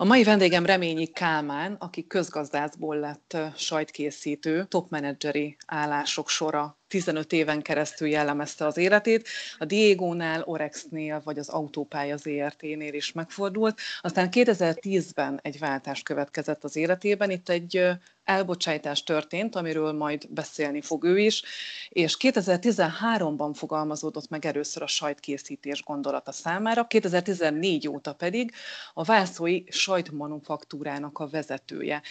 A mai vendégem Reményi Kálmán, aki közgazdászból lett sajtkészítő, topmenedzseri állások sora 15 éven keresztül jellemezte az életét. A Diego-nál, Orexnél vagy az Autópálya ZRT-nél is megfordult. Aztán 2010-ben egy váltás következett az életében. Itt egy elbocsájtás történt, amiről majd beszélni fog ő is, és 2013-ban fogalmazódott meg először a sajtkészítés gondolata számára, 2014 óta pedig a Vászói sajtmanufaktúrának a vezetője.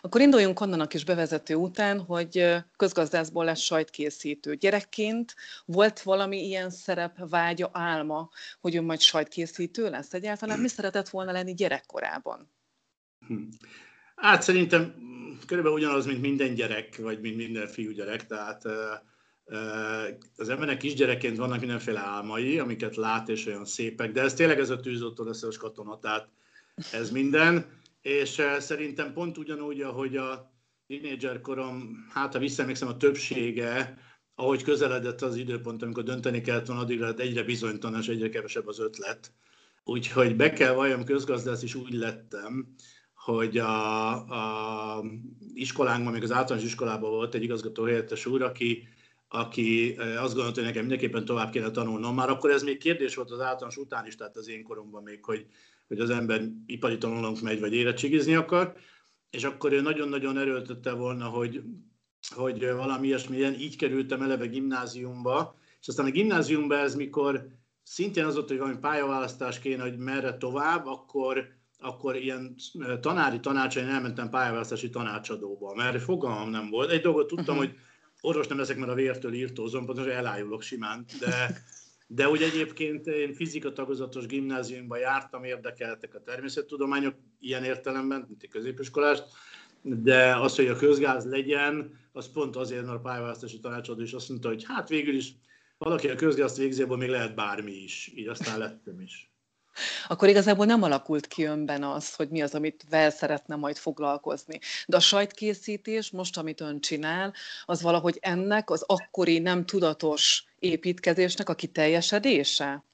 Akkor induljunk onnan a kis bevezető után, hogy közgazdászból lesz sajtkészítő sajtkészítő. Gyerekként volt valami ilyen szerep, vágya, álma, hogy ő majd sajtkészítő lesz egyáltalán? Mi szeretett volna lenni gyerekkorában? Hm. Hát szerintem körülbelül ugyanaz, mint minden gyerek, vagy mint minden fiúgyerek, tehát az embernek kisgyerekként vannak mindenféle álmai, amiket lát, és olyan szépek, de ez tényleg ez a tűzott odaszós katona, tehát ez minden, és szerintem pont ugyanúgy, ahogy a tínédzser korom, hát ha visszaemlékszem, a többsége, ahogy közeledett az időpont, amikor dönteni kellett volna, addig lett egyre bizonytalan, és egyre kevesebb az ötlet. Úgyhogy be kell valljam, közgazdász is úgy lettem, hogy a, a iskolánkban, még az általános iskolában volt egy igazgató helyettes úr, aki, aki eh, azt gondolta, hogy nekem mindenképpen tovább kéne tanulnom. Már akkor ez még kérdés volt az általános után is, tehát az én koromban még, hogy, hogy az ember ipari tanulónk megy, vagy érettségizni akar és akkor ő nagyon-nagyon erőltette volna, hogy, hogy valami ilyesmilyen, így kerültem eleve gimnáziumba, és aztán a gimnáziumban ez mikor szintén az ott, hogy valami pályaválasztás kéne, hogy merre tovább, akkor, akkor ilyen tanári tanácsain elmentem pályaválasztási tanácsadóba, mert fogalmam nem volt. Egy dolgot tudtam, uh-huh. hogy orvos nem leszek, mert a vértől írtózom, pontosan elájulok simán, de de úgy egyébként én fizika tagozatos gimnáziumban jártam, érdekeltek a természettudományok ilyen értelemben, mint egy középiskolást, de az, hogy a közgáz legyen, az pont azért, mert a pályaválasztási tanácsadó is azt mondta, hogy hát végül is valaki a közgázt végzi, még lehet bármi is, így aztán lettem is akkor igazából nem alakult ki önben az, hogy mi az, amit vel szeretne majd foglalkozni. De a sajtkészítés, most amit ön csinál, az valahogy ennek az akkori nem tudatos építkezésnek a kiteljesedése?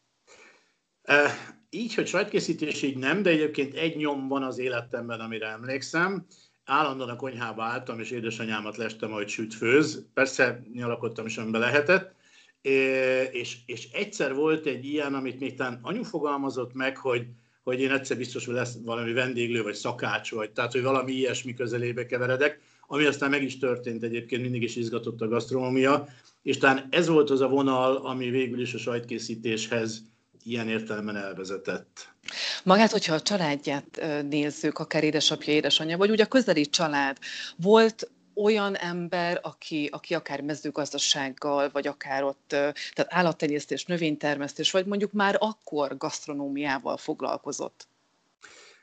E, így, hogy sajtkészítés így nem, de egyébként egy nyom van az életemben, amire emlékszem. Állandóan a konyhába álltam, és édesanyámat lestem, hogy süt főz. Persze nyalakodtam is, amiben lehetett és, és egyszer volt egy ilyen, amit még talán anyu fogalmazott meg, hogy, hogy én egyszer biztos, hogy lesz valami vendéglő, vagy szakács, vagy tehát, hogy valami ilyesmi közelébe keveredek, ami aztán meg is történt egyébként, mindig is izgatott a gasztronómia, és talán ez volt az a vonal, ami végül is a sajtkészítéshez ilyen értelemben elvezetett. Magát, hogyha a családját nézzük, akár édesapja, édesanyja, vagy ugye a közeli család, volt olyan ember, aki, aki akár mezőgazdasággal, vagy akár ott, tehát állattenyésztés, növénytermesztés, vagy mondjuk már akkor gasztronómiával foglalkozott?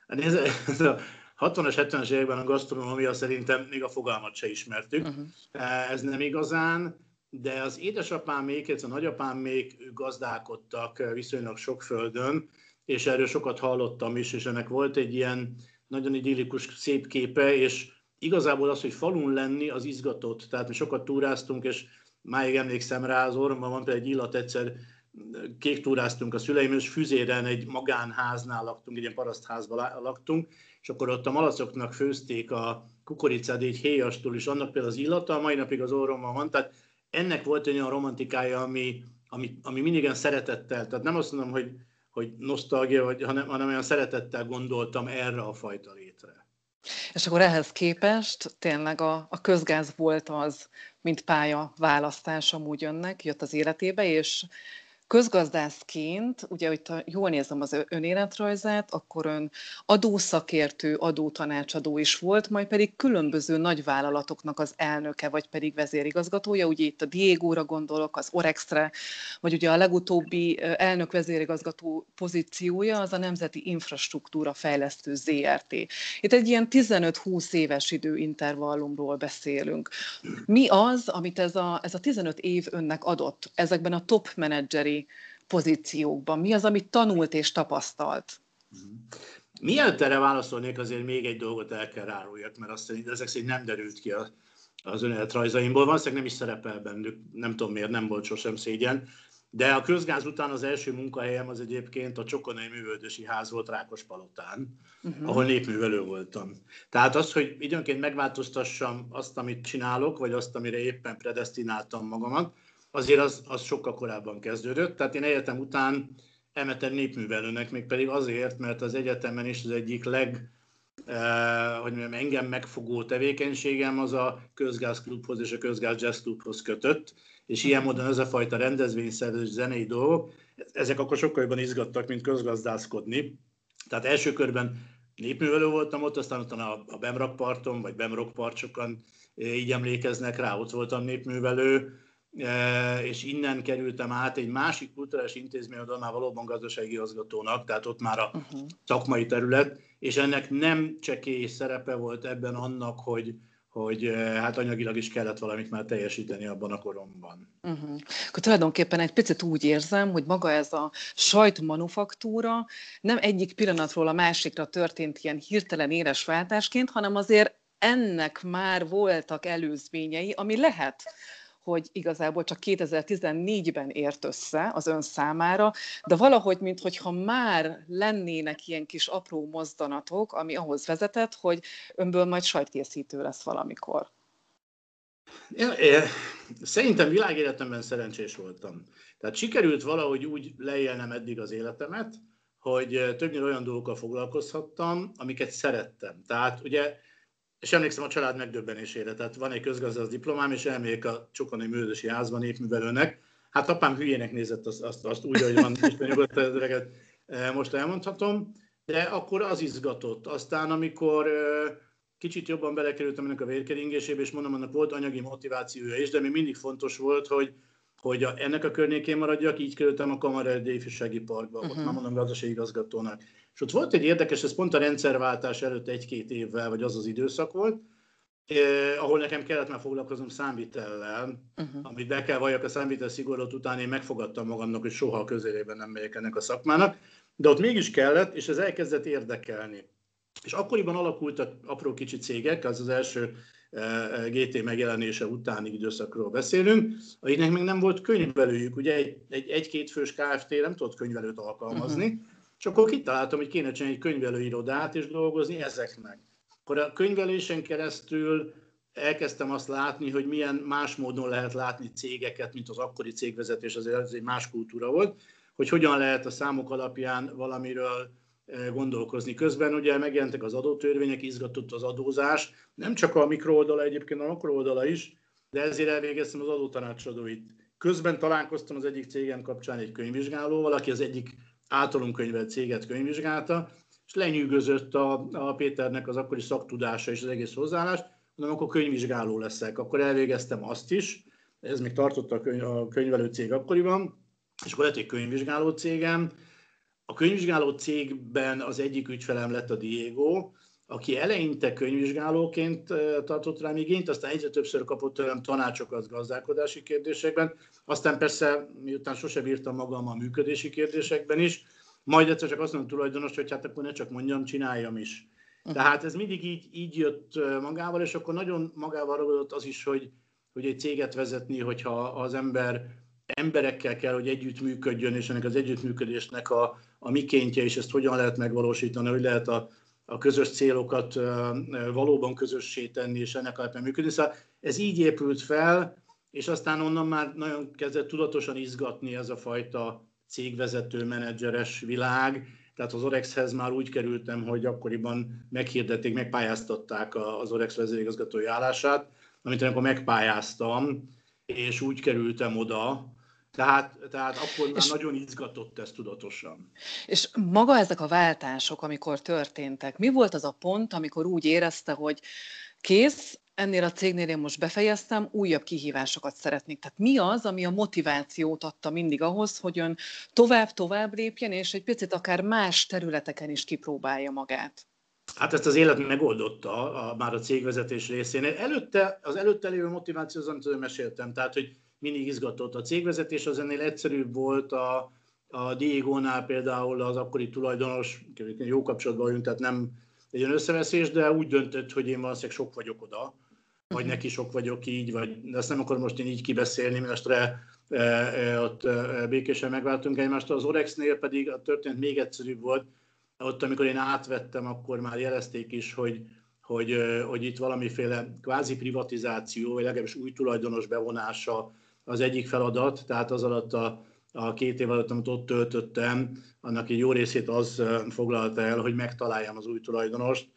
Hát ez, ez a 60-as, 70-es években a gasztronómia szerintem még a fogalmat se ismertük. Uh-huh. Ez nem igazán, de az édesapám még, ez a nagyapám még gazdálkodtak viszonylag sok földön, és erről sokat hallottam is, és ennek volt egy ilyen nagyon idillikus szép képe, és igazából az, hogy falun lenni, az izgatott. Tehát mi sokat túráztunk, és máig emlékszem rá, az orromban van például egy illat, egyszer kék túráztunk a szüleim, és Füzéren egy magánháznál laktunk, egy ilyen parasztházban laktunk, és akkor ott a malacoknak főzték a kukoricát egy héjastól, és annak például az illata, a mai napig az orromban van, tehát ennek volt egy olyan romantikája, ami, ami, ami mindig olyan szeretettel, tehát nem azt mondom, hogy, hogy nosztalgia, vagy, hanem, hanem olyan szeretettel gondoltam erre a fajta létre. És akkor ehhez képest tényleg a, a közgáz volt az, mint pálya választás amúgy önnek, jött az életébe, és közgazdászként, ugye, hogy jól nézem az önéletrajzát, akkor ön adószakértő, adótanácsadó is volt, majd pedig különböző nagyvállalatoknak az elnöke, vagy pedig vezérigazgatója, ugye itt a Diego-ra gondolok, az Orexre, vagy ugye a legutóbbi elnök vezérigazgató pozíciója az a Nemzeti Infrastruktúra Fejlesztő ZRT. Itt egy ilyen 15-20 éves időintervallumról beszélünk. Mi az, amit ez a, ez a 15 év önnek adott ezekben a top menedzseri pozíciókban? Mi az, amit tanult és tapasztalt? Mielőtt erre válaszolnék, azért még egy dolgot el kell ráruljak, mert azt szerint, ezek szerint nem derült ki az önéletrajzaimból. Valószínűleg nem is szerepel bennük, nem tudom miért, nem volt sosem szégyen. De a közgáz után az első munkahelyem az egyébként a Csokonai Művöldösi Ház volt Rákospalotán, uh-huh. ahol népművelő voltam. Tehát az, hogy időnként megváltoztassam azt, amit csinálok, vagy azt, amire éppen predestináltam magamat, azért az, az sokkal korábban kezdődött. Tehát én egyetem után elmentem népművelőnek, még pedig azért, mert az egyetemen is az egyik leg, eh, hogy mondjam, engem megfogó tevékenységem az a közgázklubhoz és a közgáz jazzklubhoz kötött, és ilyen módon ez a fajta rendezvényszerzés, zenei dolgok, ezek akkor sokkal jobban izgattak, mint közgazdászkodni. Tehát első körben népművelő voltam ott, aztán ott a, a Bemrak parton, vagy Bemrok part sokan eh, így emlékeznek rá, ott voltam népművelő, és innen kerültem át egy másik kulturális intézmény, oda már valóban gazdasági igazgatónak, tehát ott már a uh-huh. szakmai terület, és ennek nem csekély szerepe volt ebben annak, hogy, hogy eh, hát anyagilag is kellett valamit már teljesíteni abban a koromban. Uh-huh. Akkor tulajdonképpen egy picit úgy érzem, hogy maga ez a sajtmanufaktúra nem egyik pillanatról a másikra történt ilyen hirtelen éres váltásként, hanem azért ennek már voltak előzményei, ami lehet, hogy igazából csak 2014-ben ért össze az ön számára, de valahogy, mintha már lennének ilyen kis apró mozdanatok, ami ahhoz vezetett, hogy önből majd sajtkészítő lesz valamikor. Ja, ja, szerintem világéletemben szerencsés voltam. Tehát sikerült valahogy úgy leélnem eddig az életemet, hogy többnyire olyan dolgokkal foglalkozhattam, amiket szerettem. Tehát ugye és emlékszem a család megdöbbenésére, tehát van egy közgazdász diplomám, és elmegyek a Csokonai Művöldösi Házban népművelőnek. Hát apám hülyének nézett azt, azt, azt úgy, hogy van, Isten nyugodt öreget e, most elmondhatom, de akkor az izgatott. Aztán, amikor e, kicsit jobban belekerültem ennek a vérkeringésébe, és mondom, annak volt anyagi motivációja is, de még mindig fontos volt, hogy, hogy a, ennek a környékén maradjak, így kerültem a Kamara Ifjúsági Parkba, uh-huh. ott mhm. már mondom gazdasági igazgatónak. És ott volt egy érdekes, ez pont a rendszerváltás előtt egy-két évvel, vagy az az időszak volt, eh, ahol nekem kellett már foglalkoznom számvitellel, uh-huh. amit be kell valljak a számvitel szigorút után, én megfogadtam magamnak, hogy soha a közelében nem megyek ennek a szakmának, de ott mégis kellett, és ez elkezdett érdekelni. És akkoriban alakultak apró kicsi cégek, az az első GT megjelenése utáni időszakról beszélünk, akiknek még nem volt könyvelőjük. Ugye egy, egy, egy-két fős KFT nem tudott könyvelőt alkalmazni, uh-huh. És akkor kitaláltam, hogy kéne csinálni egy könyvelőirodát és dolgozni ezeknek. Akkor a könyvelésen keresztül elkezdtem azt látni, hogy milyen más módon lehet látni cégeket, mint az akkori cégvezetés, azért ez egy más kultúra volt, hogy hogyan lehet a számok alapján valamiről gondolkozni. Közben ugye megjelentek az adótörvények, izgatott az adózás, nem csak a mikrooldala, egyébként a makrooldala is, de ezért elvégeztem az adótanácsadóit. Közben találkoztam az egyik cégem kapcsán egy könyvvizsgálóval, aki az egyik általunk könyvelt céget könyvvizsgálta, és lenyűgözött a, a Péternek az akkori szaktudása és az egész hozzáállás, mondom, akkor könyvvizsgáló leszek. Akkor elvégeztem azt is, ez még tartott a, könyv, a könyvelő cég akkoriban, és akkor lett egy könyvvizsgáló cégem, a könyvvizsgáló cégben az egyik ügyfelem lett a Diego, aki eleinte könyvvizsgálóként tartott rám igényt, aztán egyre többször kapott tőlem tanácsokat gazdálkodási kérdésekben, aztán persze, miután sose bírtam magam a működési kérdésekben is, majd egyszer csak azt mondom tulajdonos, hogy hát akkor ne csak mondjam, csináljam is. Uh-huh. Tehát ez mindig így, így jött magával, és akkor nagyon magával ragadott az is, hogy, hogy egy céget vezetni, hogyha az ember emberekkel kell, hogy együttműködjön, és ennek az együttműködésnek a, a mikéntje, és ezt hogyan lehet megvalósítani, hogy lehet a, a közös célokat valóban közössé tenni, és ennek alapján működni. Szóval ez így épült fel, és aztán onnan már nagyon kezdett tudatosan izgatni ez a fajta cégvezető, menedzseres világ. Tehát az Orexhez már úgy kerültem, hogy akkoriban meghirdették, megpályáztatták az Orex vezérigazgatói állását, amit amikor megpályáztam, és úgy kerültem oda, tehát, tehát akkor már és, nagyon izgatott ez tudatosan. És maga ezek a váltások, amikor történtek, mi volt az a pont, amikor úgy érezte, hogy kész, ennél a cégnél én most befejeztem, újabb kihívásokat szeretnék. Tehát mi az, ami a motivációt adta mindig ahhoz, hogy ön tovább-tovább lépjen, és egy picit akár más területeken is kipróbálja magát? Hát ezt az élet megoldotta a, már a cégvezetés részén. Előtte, az előtte lévő motiváció, az, amit meséltem, tehát, hogy mindig izgatott. A cégvezetés az ennél egyszerűbb volt, a, a Diego-nál például az akkori tulajdonos, jó kapcsolatban vagyunk, tehát nem egy összeveszés, de úgy döntött, hogy én valószínűleg sok vagyok oda, vagy mhm. neki sok vagyok így, vagy de ezt nem akarom most én így kibeszélni, mert ott békésen megváltunk egymást. Az Orexnél pedig a történet még egyszerűbb volt. Ott, amikor én átvettem, akkor már jelezték is, hogy, hogy, hogy itt valamiféle kvázi privatizáció, vagy legalábbis új tulajdonos bevonása az egyik feladat, tehát az alatt a, a két év alatt, amit ott töltöttem, annak egy jó részét az foglalta el, hogy megtaláljam az új tulajdonost,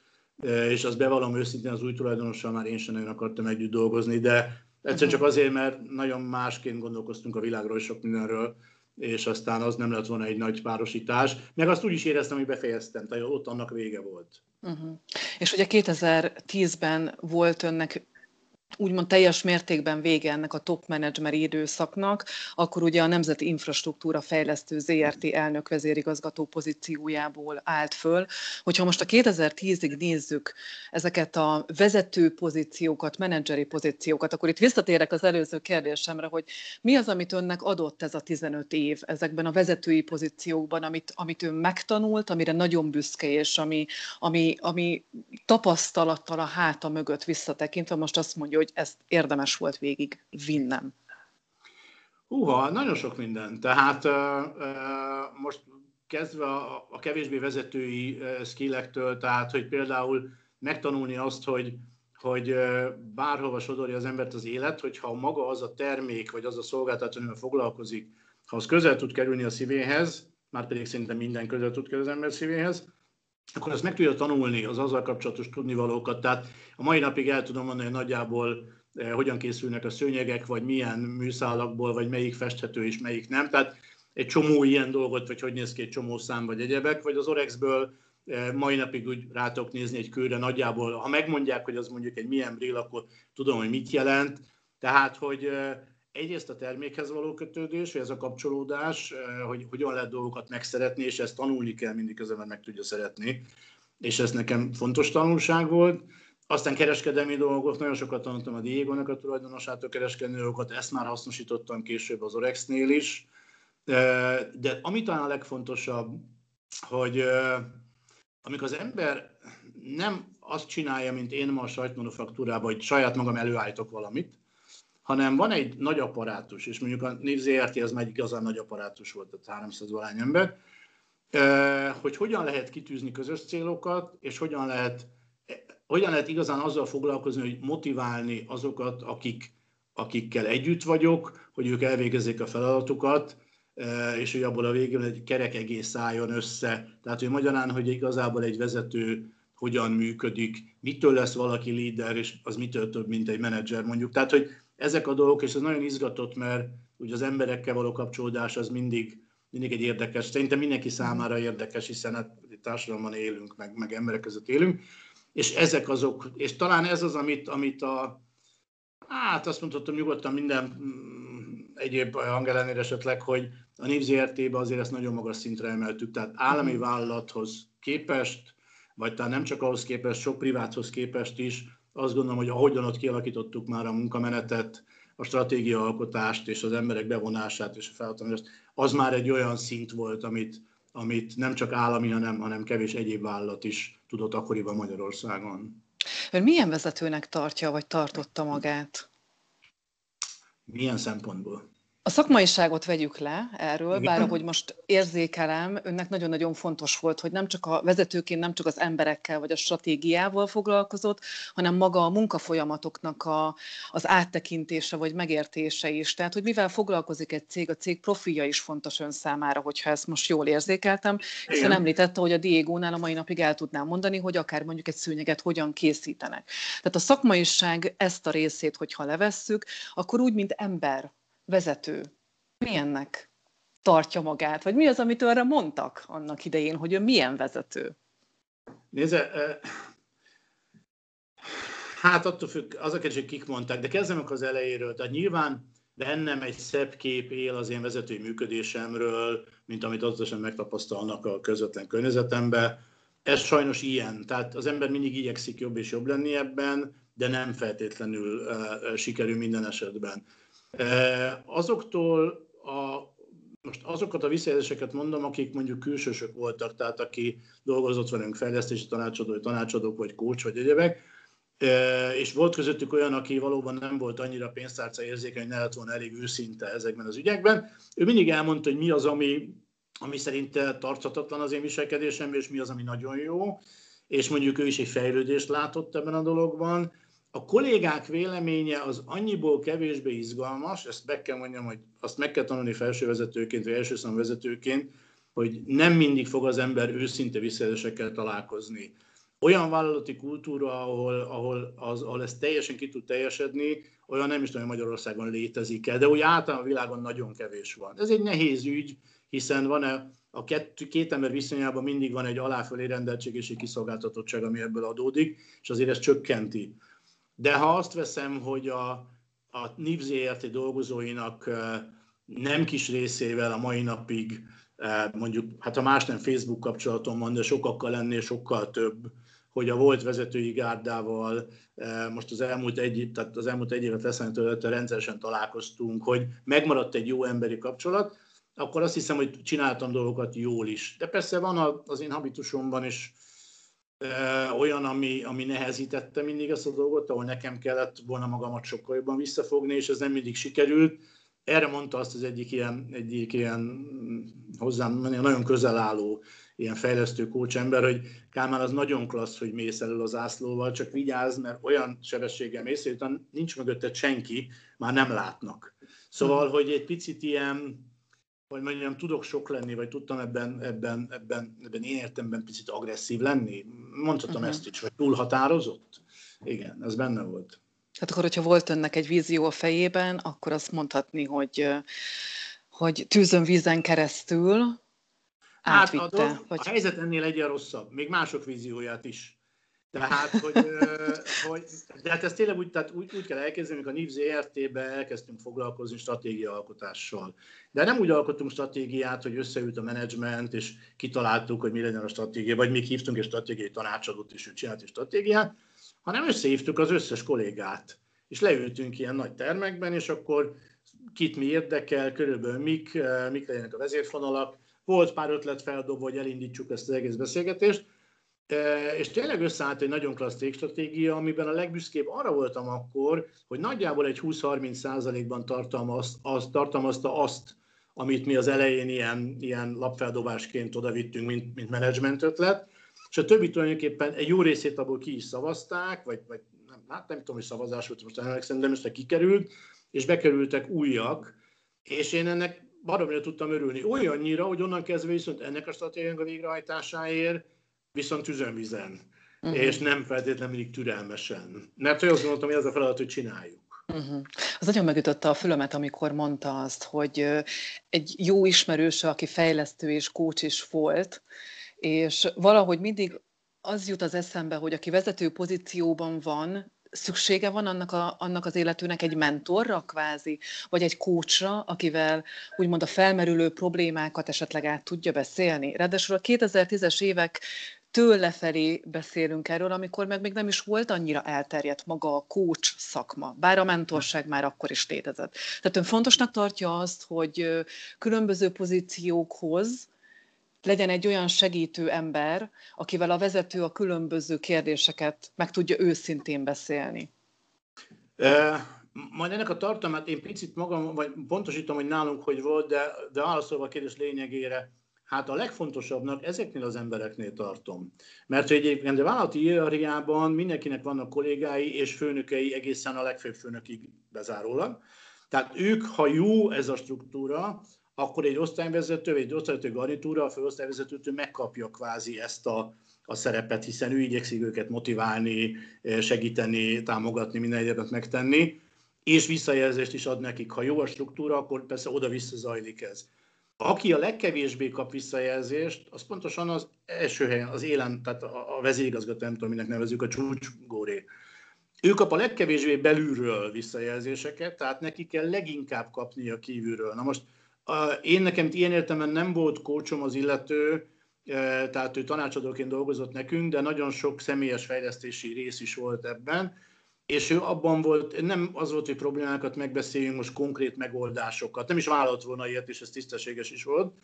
és azt bevallom őszintén, az új tulajdonossal már én sem nagyon akartam együtt dolgozni, de egyszerűen csak azért, mert nagyon másként gondolkoztunk a világról és sok mindenről, és aztán az nem lett volna egy nagy párosítás. Meg azt úgy is éreztem, hogy befejeztem, tehát ott annak vége volt. Uh-huh. És ugye 2010-ben volt önnek úgymond teljes mértékben vége ennek a top menedzsmeri időszaknak, akkor ugye a Nemzeti Infrastruktúra Fejlesztő ZRT elnök vezérigazgató pozíciójából állt föl. Hogyha most a 2010-ig nézzük ezeket a vezető pozíciókat, menedzseri pozíciókat, akkor itt visszatérek az előző kérdésemre, hogy mi az, amit önnek adott ez a 15 év ezekben a vezetői pozíciókban, amit, amit ön megtanult, amire nagyon büszke, és ami, ami, ami tapasztalattal a háta mögött visszatekintve most azt mondja, hogy ezt érdemes volt végig vinnem? Húha, nagyon sok minden. Tehát uh, uh, most kezdve a, a kevésbé vezetői uh, skillektől, tehát hogy például megtanulni azt, hogy, hogy bárhova sodorja az embert az élet, hogyha maga az a termék, vagy az a szolgáltató, amivel foglalkozik, ha az közel tud kerülni a szívéhez, már pedig szerintem minden közel tud kerülni az ember szívéhez, akkor ezt meg tudja tanulni, az azzal kapcsolatos tudnivalókat. Tehát a mai napig el tudom mondani, hogy nagyjából eh, hogyan készülnek a szőnyegek, vagy milyen műszálakból, vagy melyik festhető és melyik nem. Tehát egy csomó ilyen dolgot, vagy hogy néz ki egy csomó szám, vagy egyebek, vagy az Orexből eh, mai napig úgy rátok nézni egy kőre nagyjából. Ha megmondják, hogy az mondjuk egy milyen brill, akkor tudom, hogy mit jelent. Tehát, hogy eh, egyrészt a termékhez való kötődés, vagy ez a kapcsolódás, eh, hogy hogyan lehet dolgokat megszeretni, és ezt tanulni kell mindig az ember meg tudja szeretni. És ez nekem fontos tanulság volt. Aztán kereskedelmi dolgok, nagyon sokat tanultam a Diego-nak a tulajdonosától kereskedelmi dolgokat, ezt már hasznosítottam később az Orexnél is. Eh, de ami talán a legfontosabb, hogy eh, amikor az ember nem azt csinálja, mint én ma a sajtmanufaktúrában, hogy saját magam előállítok valamit, hanem van egy nagy apparátus, és mondjuk a NIV ZRT az már igazán nagy apparátus volt, tehát 300 valány ember, hogy hogyan lehet kitűzni közös célokat, és hogyan lehet, hogyan lehet igazán azzal foglalkozni, hogy motiválni azokat, akik, akikkel együtt vagyok, hogy ők elvégezzék a feladatukat, és hogy abból a végül egy kerek egész álljon össze. Tehát, hogy magyarán, hogy igazából egy vezető hogyan működik, mitől lesz valaki líder, és az mitől több, mint egy menedzser mondjuk. Tehát, hogy ezek a dolgok, és ez nagyon izgatott, mert ugye az emberekkel való kapcsolódás az mindig, mindig egy érdekes, szerintem mindenki számára érdekes, hiszen hát társadalomban élünk, meg, meg emberek között élünk, és ezek azok, és talán ez az, amit, amit a, hát azt mondhatom nyugodtan minden mm, egyéb hangelenére esetleg, hogy a NIV ZRT-be azért ezt nagyon magas szintre emeltük, tehát állami vállalathoz képest, vagy talán nem csak ahhoz képest, sok priváthoz képest is azt gondolom, hogy ahogyan ott kialakítottuk már a munkamenetet, a stratégiaalkotást és az emberek bevonását és a felhatalmazást, az már egy olyan szint volt, amit, amit nem csak állami, hanem, hanem kevés egyéb vállalat is tudott akkoriban Magyarországon. Ön milyen vezetőnek tartja, vagy tartotta magát? Milyen szempontból? A szakmaiságot vegyük le erről, bár ahogy most érzékelem, önnek nagyon-nagyon fontos volt, hogy nem csak a vezetőként, nem csak az emberekkel vagy a stratégiával foglalkozott, hanem maga a munkafolyamatoknak a, az áttekintése vagy megértése is. Tehát, hogy mivel foglalkozik egy cég, a cég profilja is fontos ön számára, hogyha ezt most jól érzékeltem, hiszen Igen. említette, hogy a Diego-nál a mai napig el tudnám mondani, hogy akár mondjuk egy szőnyeget hogyan készítenek. Tehát a szakmaiság ezt a részét, hogyha levesszük, akkor úgy, mint ember vezető milyennek tartja magát? Vagy mi az, amit arra mondtak annak idején, hogy ő milyen vezető? Nézze, hát attól függ, az a kérdés, kik mondták, de kezdem az elejéről. Tehát nyilván bennem egy szebb kép él az én vezetői működésemről, mint amit azonosan megtapasztalnak a közvetlen környezetemben. Ez sajnos ilyen. Tehát az ember mindig igyekszik jobb és jobb lenni ebben, de nem feltétlenül uh, sikerül minden esetben. Azoktól a, most azokat a visszajelzéseket mondom, akik mondjuk külsősök voltak, tehát aki dolgozott velünk fejlesztési tanácsadó, tanácsadók, vagy kócs, vagy egyebek, és volt közöttük olyan, aki valóban nem volt annyira pénztárca érzékeny, ne lett volna elég őszinte ezekben az ügyekben. Ő mindig elmondta, hogy mi az, ami, ami szerinte tarthatatlan az én viselkedésemben, és mi az, ami nagyon jó, és mondjuk ő is egy fejlődést látott ebben a dologban. A kollégák véleménye az annyiból kevésbé izgalmas, ezt meg kell mondjam, hogy azt meg kell tanulni felsővezetőként, vagy elsőszám vezetőként, hogy nem mindig fog az ember őszinte visszaélésekkel találkozni olyan vállalati kultúra, ahol, ahol, az, ahol ez teljesen ki tud teljesedni, olyan nem is tudom, hogy Magyarországon létezik el, de úgy általán a világon nagyon kevés van. Ez egy nehéz ügy, hiszen van-e a két, két ember viszonyában mindig van egy aláfölé rendeltség és egy kiszolgáltatottság, ami ebből adódik, és azért ez csökkenti. De ha azt veszem, hogy a, a NIV ZRT dolgozóinak nem kis részével a mai napig mondjuk, hát ha más nem Facebook kapcsolatom van, de sokakkal lennél sokkal több, hogy a volt vezetői gárdával most az elmúlt egy, tehát az elmúlt egy évet leszámítva rendszeresen találkoztunk, hogy megmaradt egy jó emberi kapcsolat, akkor azt hiszem, hogy csináltam dolgokat jól is. De persze van az én habitusomban is olyan, ami, ami nehezítette mindig ezt a dolgot, ahol nekem kellett volna magamat sokkal jobban visszafogni, és ez nem mindig sikerült. Erre mondta azt az egyik ilyen, egyik ilyen hozzám nagyon közel álló ilyen fejlesztő coach ember, hogy Kálmán az nagyon klassz, hogy mész elő az ászlóval, csak vigyázz, mert olyan sebességgel mész, hogy nincs mögötted senki, már nem látnak. Szóval, hogy egy picit ilyen, vagy mondjam, tudok sok lenni, vagy tudtam ebben, ebben, ebben, ebben én értemben picit agresszív lenni. Mondhatom uh-huh. ezt is, vagy túlhatározott. Igen, ez benne volt. Hát akkor, hogyha volt önnek egy vízió a fejében, akkor azt mondhatni, hogy, hogy tűzön vízen keresztül átvitte. Hát a, vagy... a helyzet ennél egyen rosszabb, még mások vízióját is. Tehát, hogy, hogy de hát ezt tényleg úgy, tehát úgy, úgy kell elkezdeni, hogy a NIVZ ERT-be elkezdtünk foglalkozni stratégiaalkotással. De nem úgy alkottunk stratégiát, hogy összeült a menedzsment, és kitaláltuk, hogy mi legyen a stratégia, vagy még hívtunk egy stratégiai tanácsadót, és ő csinált egy stratégiát, hanem összehívtuk az összes kollégát. És leültünk ilyen nagy termekben, és akkor kit mi érdekel, körülbelül mik, mik legyenek a vezérfonalak, volt pár ötlet feldobva, hogy elindítsuk ezt az egész beszélgetést, és tényleg összeállt egy nagyon klassz stratégia, amiben a legbüszkébb arra voltam akkor, hogy nagyjából egy 20-30 százalékban tartalmaz, az, tartalmazta azt, amit mi az elején ilyen, ilyen lapfeldobásként odavittünk, mint, mint menedzsment ötlet, és a többi tulajdonképpen egy jó részét abból ki is szavazták, vagy, vagy nem, hát nem tudom, hogy szavazás volt, most emlékszem, de most kikerült, és bekerültek újak, és én ennek baromira tudtam örülni. Olyannyira, hogy onnan kezdve viszont ennek a stratégiának a végrehajtásáért viszont tüzönvizen, uh-huh. és nem feltétlenül mindig türelmesen. Mert hogy azt mondtam, hogy ez a feladat, hogy csináljuk. Uh-huh. Az nagyon megütötte a fülemet, amikor mondta azt, hogy egy jó ismerőse, aki fejlesztő és kócs is volt, és valahogy mindig az jut az eszembe, hogy aki vezető pozícióban van, szüksége van annak, a, annak az életűnek egy mentorra kvázi, vagy egy kócsra, akivel úgymond a felmerülő problémákat esetleg át tudja beszélni. Ráadásul a 2010-es évek től lefelé beszélünk erről, amikor meg még nem is volt annyira elterjedt maga a coach szakma, bár a mentorság már akkor is létezett. Tehát ön fontosnak tartja azt, hogy különböző pozíciókhoz legyen egy olyan segítő ember, akivel a vezető a különböző kérdéseket meg tudja őszintén beszélni. E, majd ennek a tartalmát én picit magam, vagy pontosítom, hogy nálunk hogy volt, de, de válaszolva a kérdés lényegére, hát a legfontosabbnak ezeknél az embereknél tartom. Mert hogy egyébként a vállalati hierarchiában mindenkinek vannak kollégái és főnökei egészen a legfőbb főnökig bezárólag. Tehát ők, ha jó ez a struktúra, akkor egy osztályvezető, egy osztályvezető garnitúra, a főosztályvezetőtől megkapja kvázi ezt a, a szerepet, hiszen ő igyekszik őket motiválni, segíteni, támogatni, minden egyebet megtenni, és visszajelzést is ad nekik. Ha jó a struktúra, akkor persze oda-vissza zajlik ez. Aki a legkevésbé kap visszajelzést, az pontosan az első helyen, az élen, tehát a vezérigazgató, nem tudom, minek nevezük, a csúcsgóré. Ő kap a legkevésbé belülről visszajelzéseket, tehát neki kell leginkább kapni a kívülről. Na most én nekem ilyen értelemben nem volt kócsom az illető, e, tehát ő tanácsadóként dolgozott nekünk, de nagyon sok személyes fejlesztési rész is volt ebben, és ő abban volt, nem az volt, hogy problémákat megbeszéljünk, most konkrét megoldásokat, nem is vállalt volna ilyet, és ez tisztességes is volt,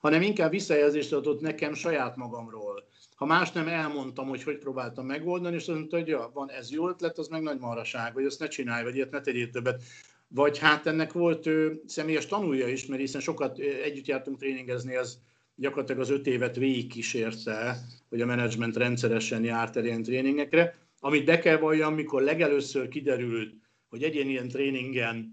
hanem inkább visszajelzést adott nekem saját magamról. ha más nem elmondtam, hogy hogy próbáltam megoldani, és azt mondta, hogy ja, van ez jó ötlet, az meg nagy maraság, vagy azt ne csinálj, vagy ilyet ne tegyél többet. Vagy hát ennek volt ő, személyes tanulja is, mert hiszen sokat együtt jártunk tréningezni, az gyakorlatilag az öt évet végigkísérte, hogy a menedzsment rendszeresen járt el ilyen tréningekre. Amit be kell valljam, amikor legelőször kiderült, hogy egy ilyen tréningen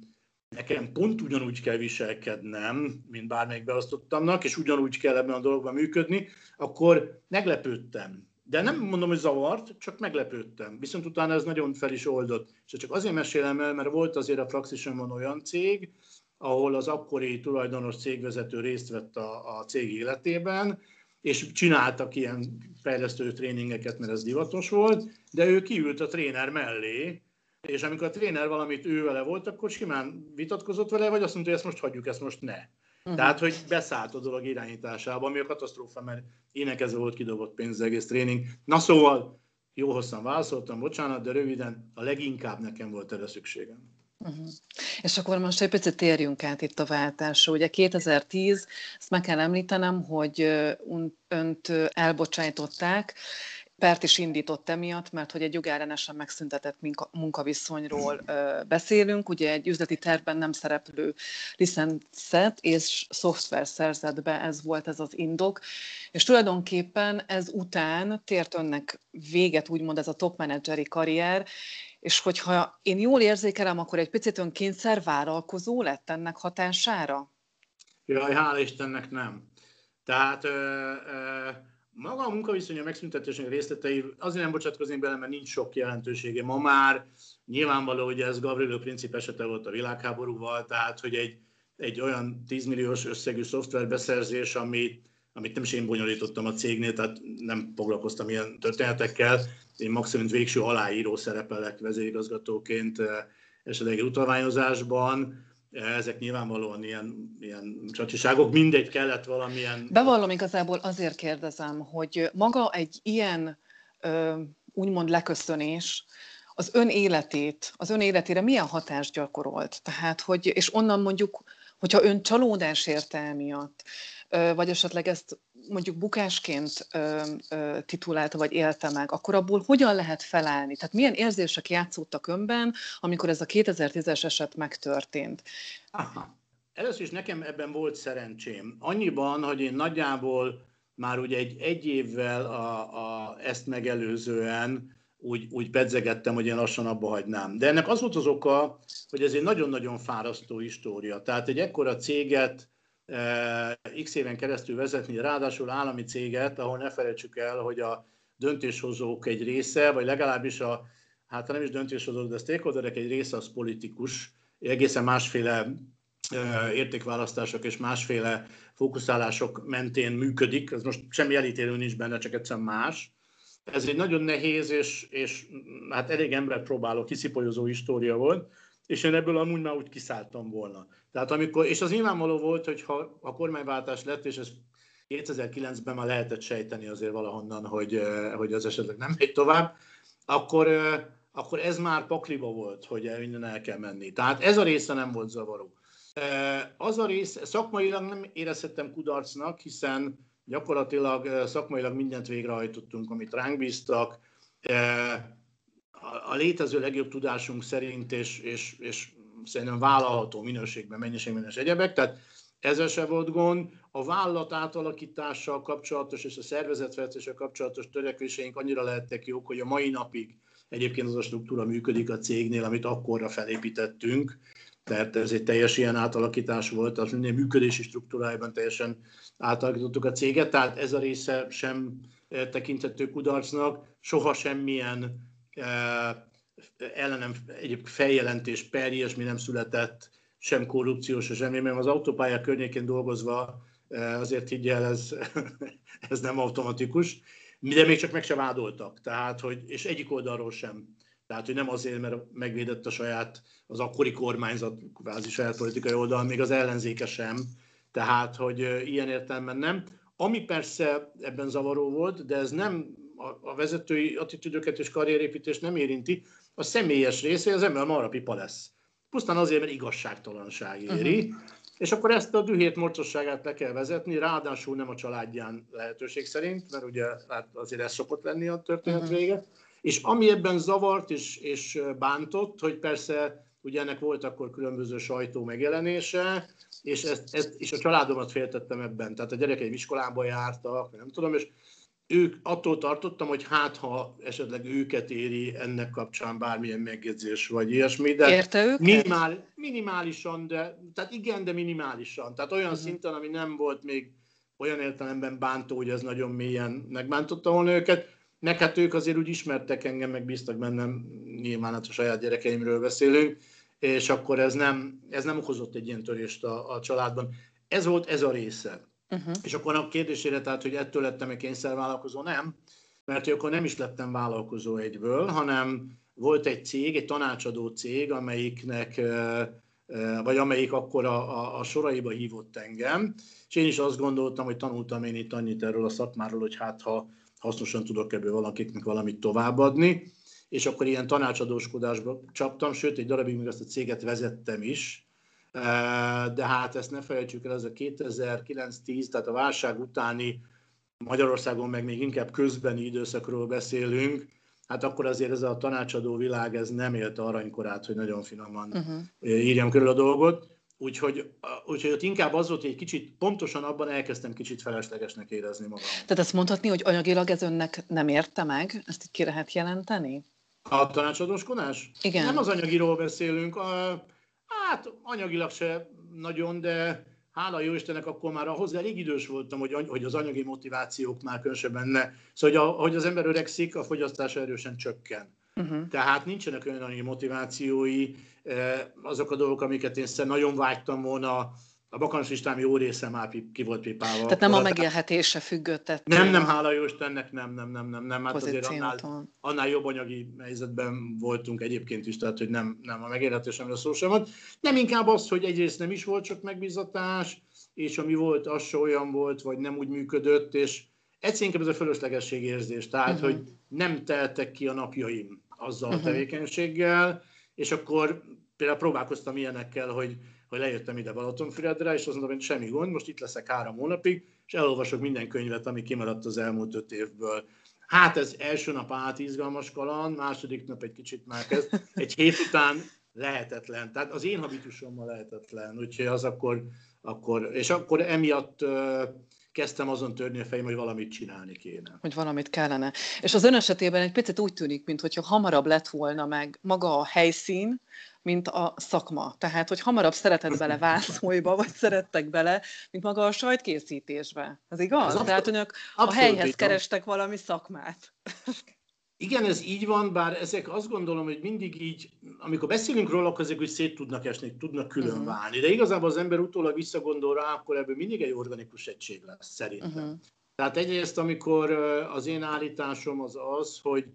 nekem pont ugyanúgy kell viselkednem, mint bármelyik beosztottamnak, és ugyanúgy kell ebben a dologban működni, akkor meglepődtem. De nem mondom, hogy zavart, csak meglepődtem. Viszont utána ez nagyon fel is oldott. És csak azért mesélem el, mert volt azért a Praxisonban olyan cég, ahol az akkori tulajdonos cégvezető részt vett a, a cég életében, és csináltak ilyen fejlesztő tréningeket, mert ez divatos volt, de ő kiült a tréner mellé, és amikor a tréner valamit ő vele volt, akkor simán vitatkozott vele, vagy azt mondta, hogy ezt most hagyjuk, ezt most ne. Uh-huh. Tehát, hogy beszállt a dolog irányításába, ami a katasztrófa, mert énekezve volt kidobott pénz az egész tréning. Na szóval, jó hosszan válaszoltam, bocsánat, de röviden, a leginkább nekem volt erre szükségem. Uh-huh. És akkor most egy picit térjünk át itt a váltásra. Ugye 2010, ezt meg kell említenem, hogy önt elbocsájtották, pert is indított emiatt, mert hogy egy jogellenesen megszüntetett munkaviszonyról beszélünk, ugye egy üzleti tervben nem szereplő licencet és szoftver szerzett be, ez volt ez az indok, és tulajdonképpen ez után tért önnek véget, úgymond ez a top manageri karrier, és hogyha én jól érzékelem, akkor egy picit ön kényszervállalkozó lett ennek hatására? Jaj, hál' Istennek nem. Tehát ö, ö, maga a munkaviszony a megszüntetésének részletei, azért nem bocsátkoznék bele, mert nincs sok jelentősége. Ma már nyilvánvaló, hogy ez Gavrilo Princip esete volt a világháborúval, tehát hogy egy, egy olyan 10 milliós összegű szoftverbeszerzés, ami, amit nem is én bonyolítottam a cégnél, tehát nem foglalkoztam ilyen történetekkel. Én maximum végső aláíró szerepelek vezérigazgatóként eh, esetleg utalványozásban, ezek nyilvánvalóan ilyen, ilyen csacsiságok, mindegy kellett valamilyen... Bevallom igazából azért kérdezem, hogy maga egy ilyen úgymond leköszönés, az ön életét, az ön életére milyen hatást gyakorolt? Tehát, hogy, és onnan mondjuk, hogyha ön csalódás érte emiatt, vagy esetleg ezt mondjuk bukásként titulálta, vagy élte meg, akkor abból hogyan lehet felállni? Tehát milyen érzések játszódtak önben, amikor ez a 2010-es eset megtörtént? Aha. Először is nekem ebben volt szerencsém. Annyiban, hogy én nagyjából már ugye egy, egy évvel a, a, ezt megelőzően úgy, úgy pedzegettem, hogy én lassan abba hagynám. De ennek az volt az oka, hogy ez egy nagyon-nagyon fárasztó história. Tehát egy ekkora céget x éven keresztül vezetni, ráadásul állami céget, ahol ne felejtsük el, hogy a döntéshozók egy része, vagy legalábbis a, hát nem is döntéshozók, de a stakeholderek egy része az politikus, egészen másféle értékválasztások és másféle fókuszálások mentén működik, ez most semmi elítélő nincs benne, csak egyszerűen más. Ez egy nagyon nehéz és, és hát elég ember próbáló, kiszipolyozó história volt, és én ebből amúgy már úgy kiszálltam volna. Tehát amikor, és az nyilvánvaló volt, hogy ha a kormányváltás lett, és ez 2009-ben már lehetett sejteni azért valahonnan, hogy, hogy az esetleg nem megy tovább, akkor, akkor ez már pakliba volt, hogy minden el kell menni. Tehát ez a része nem volt zavaró. Az a rész, szakmailag nem érezhettem kudarcnak, hiszen gyakorlatilag szakmailag mindent végrehajtottunk, amit ránk bíztak. A létező legjobb tudásunk szerint, és, és, és szerintem vállalható minőségben, mennyiségben és egyebek, tehát ezzel se volt gond. A vállalat átalakítással kapcsolatos és a szervezetfejlesztéssel kapcsolatos törekvéseink annyira lehettek jók, hogy a mai napig egyébként az a struktúra működik a cégnél, amit akkorra felépítettünk, tehát ez egy teljes ilyen átalakítás volt, az minden működési struktúrájában teljesen átalakítottuk a céget, tehát ez a része sem tekinthető kudarcnak, soha semmilyen ellenem egyébként feljelentés, per ilyesmi nem született, sem korrupciós, sem semmi, mert az autópályák környékén dolgozva eh, azért így el, ez, ez nem automatikus, de még csak meg se vádoltak, tehát, hogy, és egyik oldalról sem. Tehát, hogy nem azért, mert megvédett a saját, az akkori kormányzat, kvázi saját politikai oldal, még az ellenzéke sem. Tehát, hogy eh, ilyen értelemben nem. Ami persze ebben zavaró volt, de ez nem a, a vezetői attitűdöket és karrierépítést nem érinti, a személyes része, az ember pipa lesz. Pusztán azért, mert igazságtalanság éri. Uh-huh. és akkor ezt a dühét, morcosságát le kell vezetni, ráadásul nem a családján lehetőség szerint, mert ugye hát azért ez szokott lenni a történet uh-huh. vége. És ami ebben zavart és, és bántott, hogy persze ugye ennek volt akkor különböző sajtó megjelenése, és, ezt, ezt, és a családomat féltettem ebben. Tehát a gyerekeim iskolába jártak, nem tudom, és ők attól tartottam, hogy hát ha esetleg őket éri ennek kapcsán bármilyen megjegyzés vagy ilyesmi, de Érte őket? Minimál, minimálisan, de tehát igen, de minimálisan. Tehát olyan uh-huh. szinten, ami nem volt még olyan értelemben bántó, hogy ez nagyon mélyen megbántotta volna őket. Meg hát ők azért úgy ismertek engem, meg bíztak bennem, nyilván hát a saját gyerekeimről beszélünk, és akkor ez nem, ez nem okozott egy ilyen törést a, a családban. Ez volt ez a része. Uh-huh. És akkor a kérdésére, tehát, hogy ettől lettem egy kényszervállalkozó, nem, mert akkor nem is lettem vállalkozó egyből, hanem volt egy cég, egy tanácsadó cég, amelyiknek, vagy amelyik akkor a, a, a soraiba hívott engem, és én is azt gondoltam, hogy tanultam én itt annyit erről a szakmáról, hogy hát ha hasznosan tudok ebből valakiknek valamit továbbadni, és akkor ilyen tanácsadóskodásba csaptam, sőt, egy darabig még ezt a céget vezettem is, de hát ezt ne felejtsük el, ez a 2009-10, tehát a válság utáni Magyarországon meg még inkább közbeni időszakról beszélünk, hát akkor azért ez a tanácsadó világ ez nem élte aranykorát, hogy nagyon finoman uh-huh. írjam körül a dolgot. Úgyhogy, úgyhogy ott inkább az volt, hogy egy kicsit, pontosan abban elkezdtem kicsit feleslegesnek érezni magam. Tehát azt mondhatni, hogy anyagilag ez önnek nem érte meg? Ezt így ki lehet jelenteni? A tanácsadóskodás? Igen. Nem az anyagiról beszélünk. A, Hát anyagilag se nagyon, de hála jó Istennek, akkor már ahhoz elég idős voltam, hogy, hogy az anyagi motivációk már különösen benne. Szóval, hogy ahogy az ember öregszik, a fogyasztás erősen csökken. Uh-huh. Tehát nincsenek olyan anyagi motivációi, eh, azok a dolgok, amiket én nagyon vágytam volna a bakancslistám jó része már ki volt pipálva. Tehát nem a megélhetése függött Nem, nem, hála jó Istennek, nem, nem, nem, nem, nem. Hát azért annál, annál jobb anyagi helyzetben voltunk egyébként is, tehát hogy nem, nem a megélhetésemre szó sem volt. Nem inkább az, hogy egyrészt nem is volt csak megbízatás, és ami volt, az se olyan volt, vagy nem úgy működött, és egyszerűen inkább ez a fölöslegesség érzés, tehát, uh-huh. hogy nem teltek ki a napjaim azzal uh-huh. a tevékenységgel, és akkor például próbálkoztam ilyenekkel, hogy hogy lejöttem ide Balatonfüredre, és azt mondtam, hogy semmi gond, most itt leszek három hónapig, és elolvasok minden könyvet, ami kimaradt az elmúlt öt évből. Hát ez első nap át izgalmas kaland, második nap egy kicsit már kezd, egy hét után lehetetlen. Tehát az én habitusommal lehetetlen, úgyhogy az akkor, akkor és akkor emiatt kezdtem azon törni a fejem, hogy valamit csinálni kéne. Hogy valamit kellene. És az ön esetében egy picit úgy tűnik, mintha hamarabb lett volna meg maga a helyszín, mint a szakma. Tehát, hogy hamarabb szeretett bele vászolba, vagy szerettek bele, mint maga a sajtkészítésbe. Ez igaz? Az Tehát önök a helyhez kerestek valami szakmát. Igen, ez így van, bár ezek azt gondolom, hogy mindig így, amikor beszélünk róla, akkor ezek úgy szét tudnak esni, tudnak külön uh-huh. válni. De igazából az ember utólag visszagondol rá, akkor ebből mindig egy organikus egység lesz, szerintem. Uh-huh. Tehát egyrészt, amikor az én állításom az az, hogy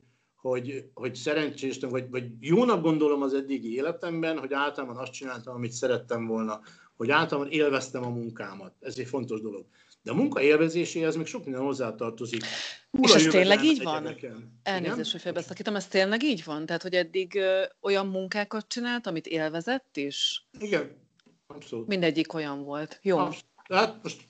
hogy, hogy szerencséstem, vagy, vagy jónak gondolom az eddigi életemben, hogy általában azt csináltam, amit szerettem volna, hogy általában élveztem a munkámat. Ez egy fontos dolog. De a munka élvezéséhez még sok minden hozzátartozik. Hol És ez tényleg így van? Elnézést, hogy felbeszakítom, ez tényleg így van? Tehát, hogy eddig ö, olyan munkákat csinált, amit élvezett is? Igen, abszolút. Mindegyik olyan volt. Jó. Abszolút. Hát most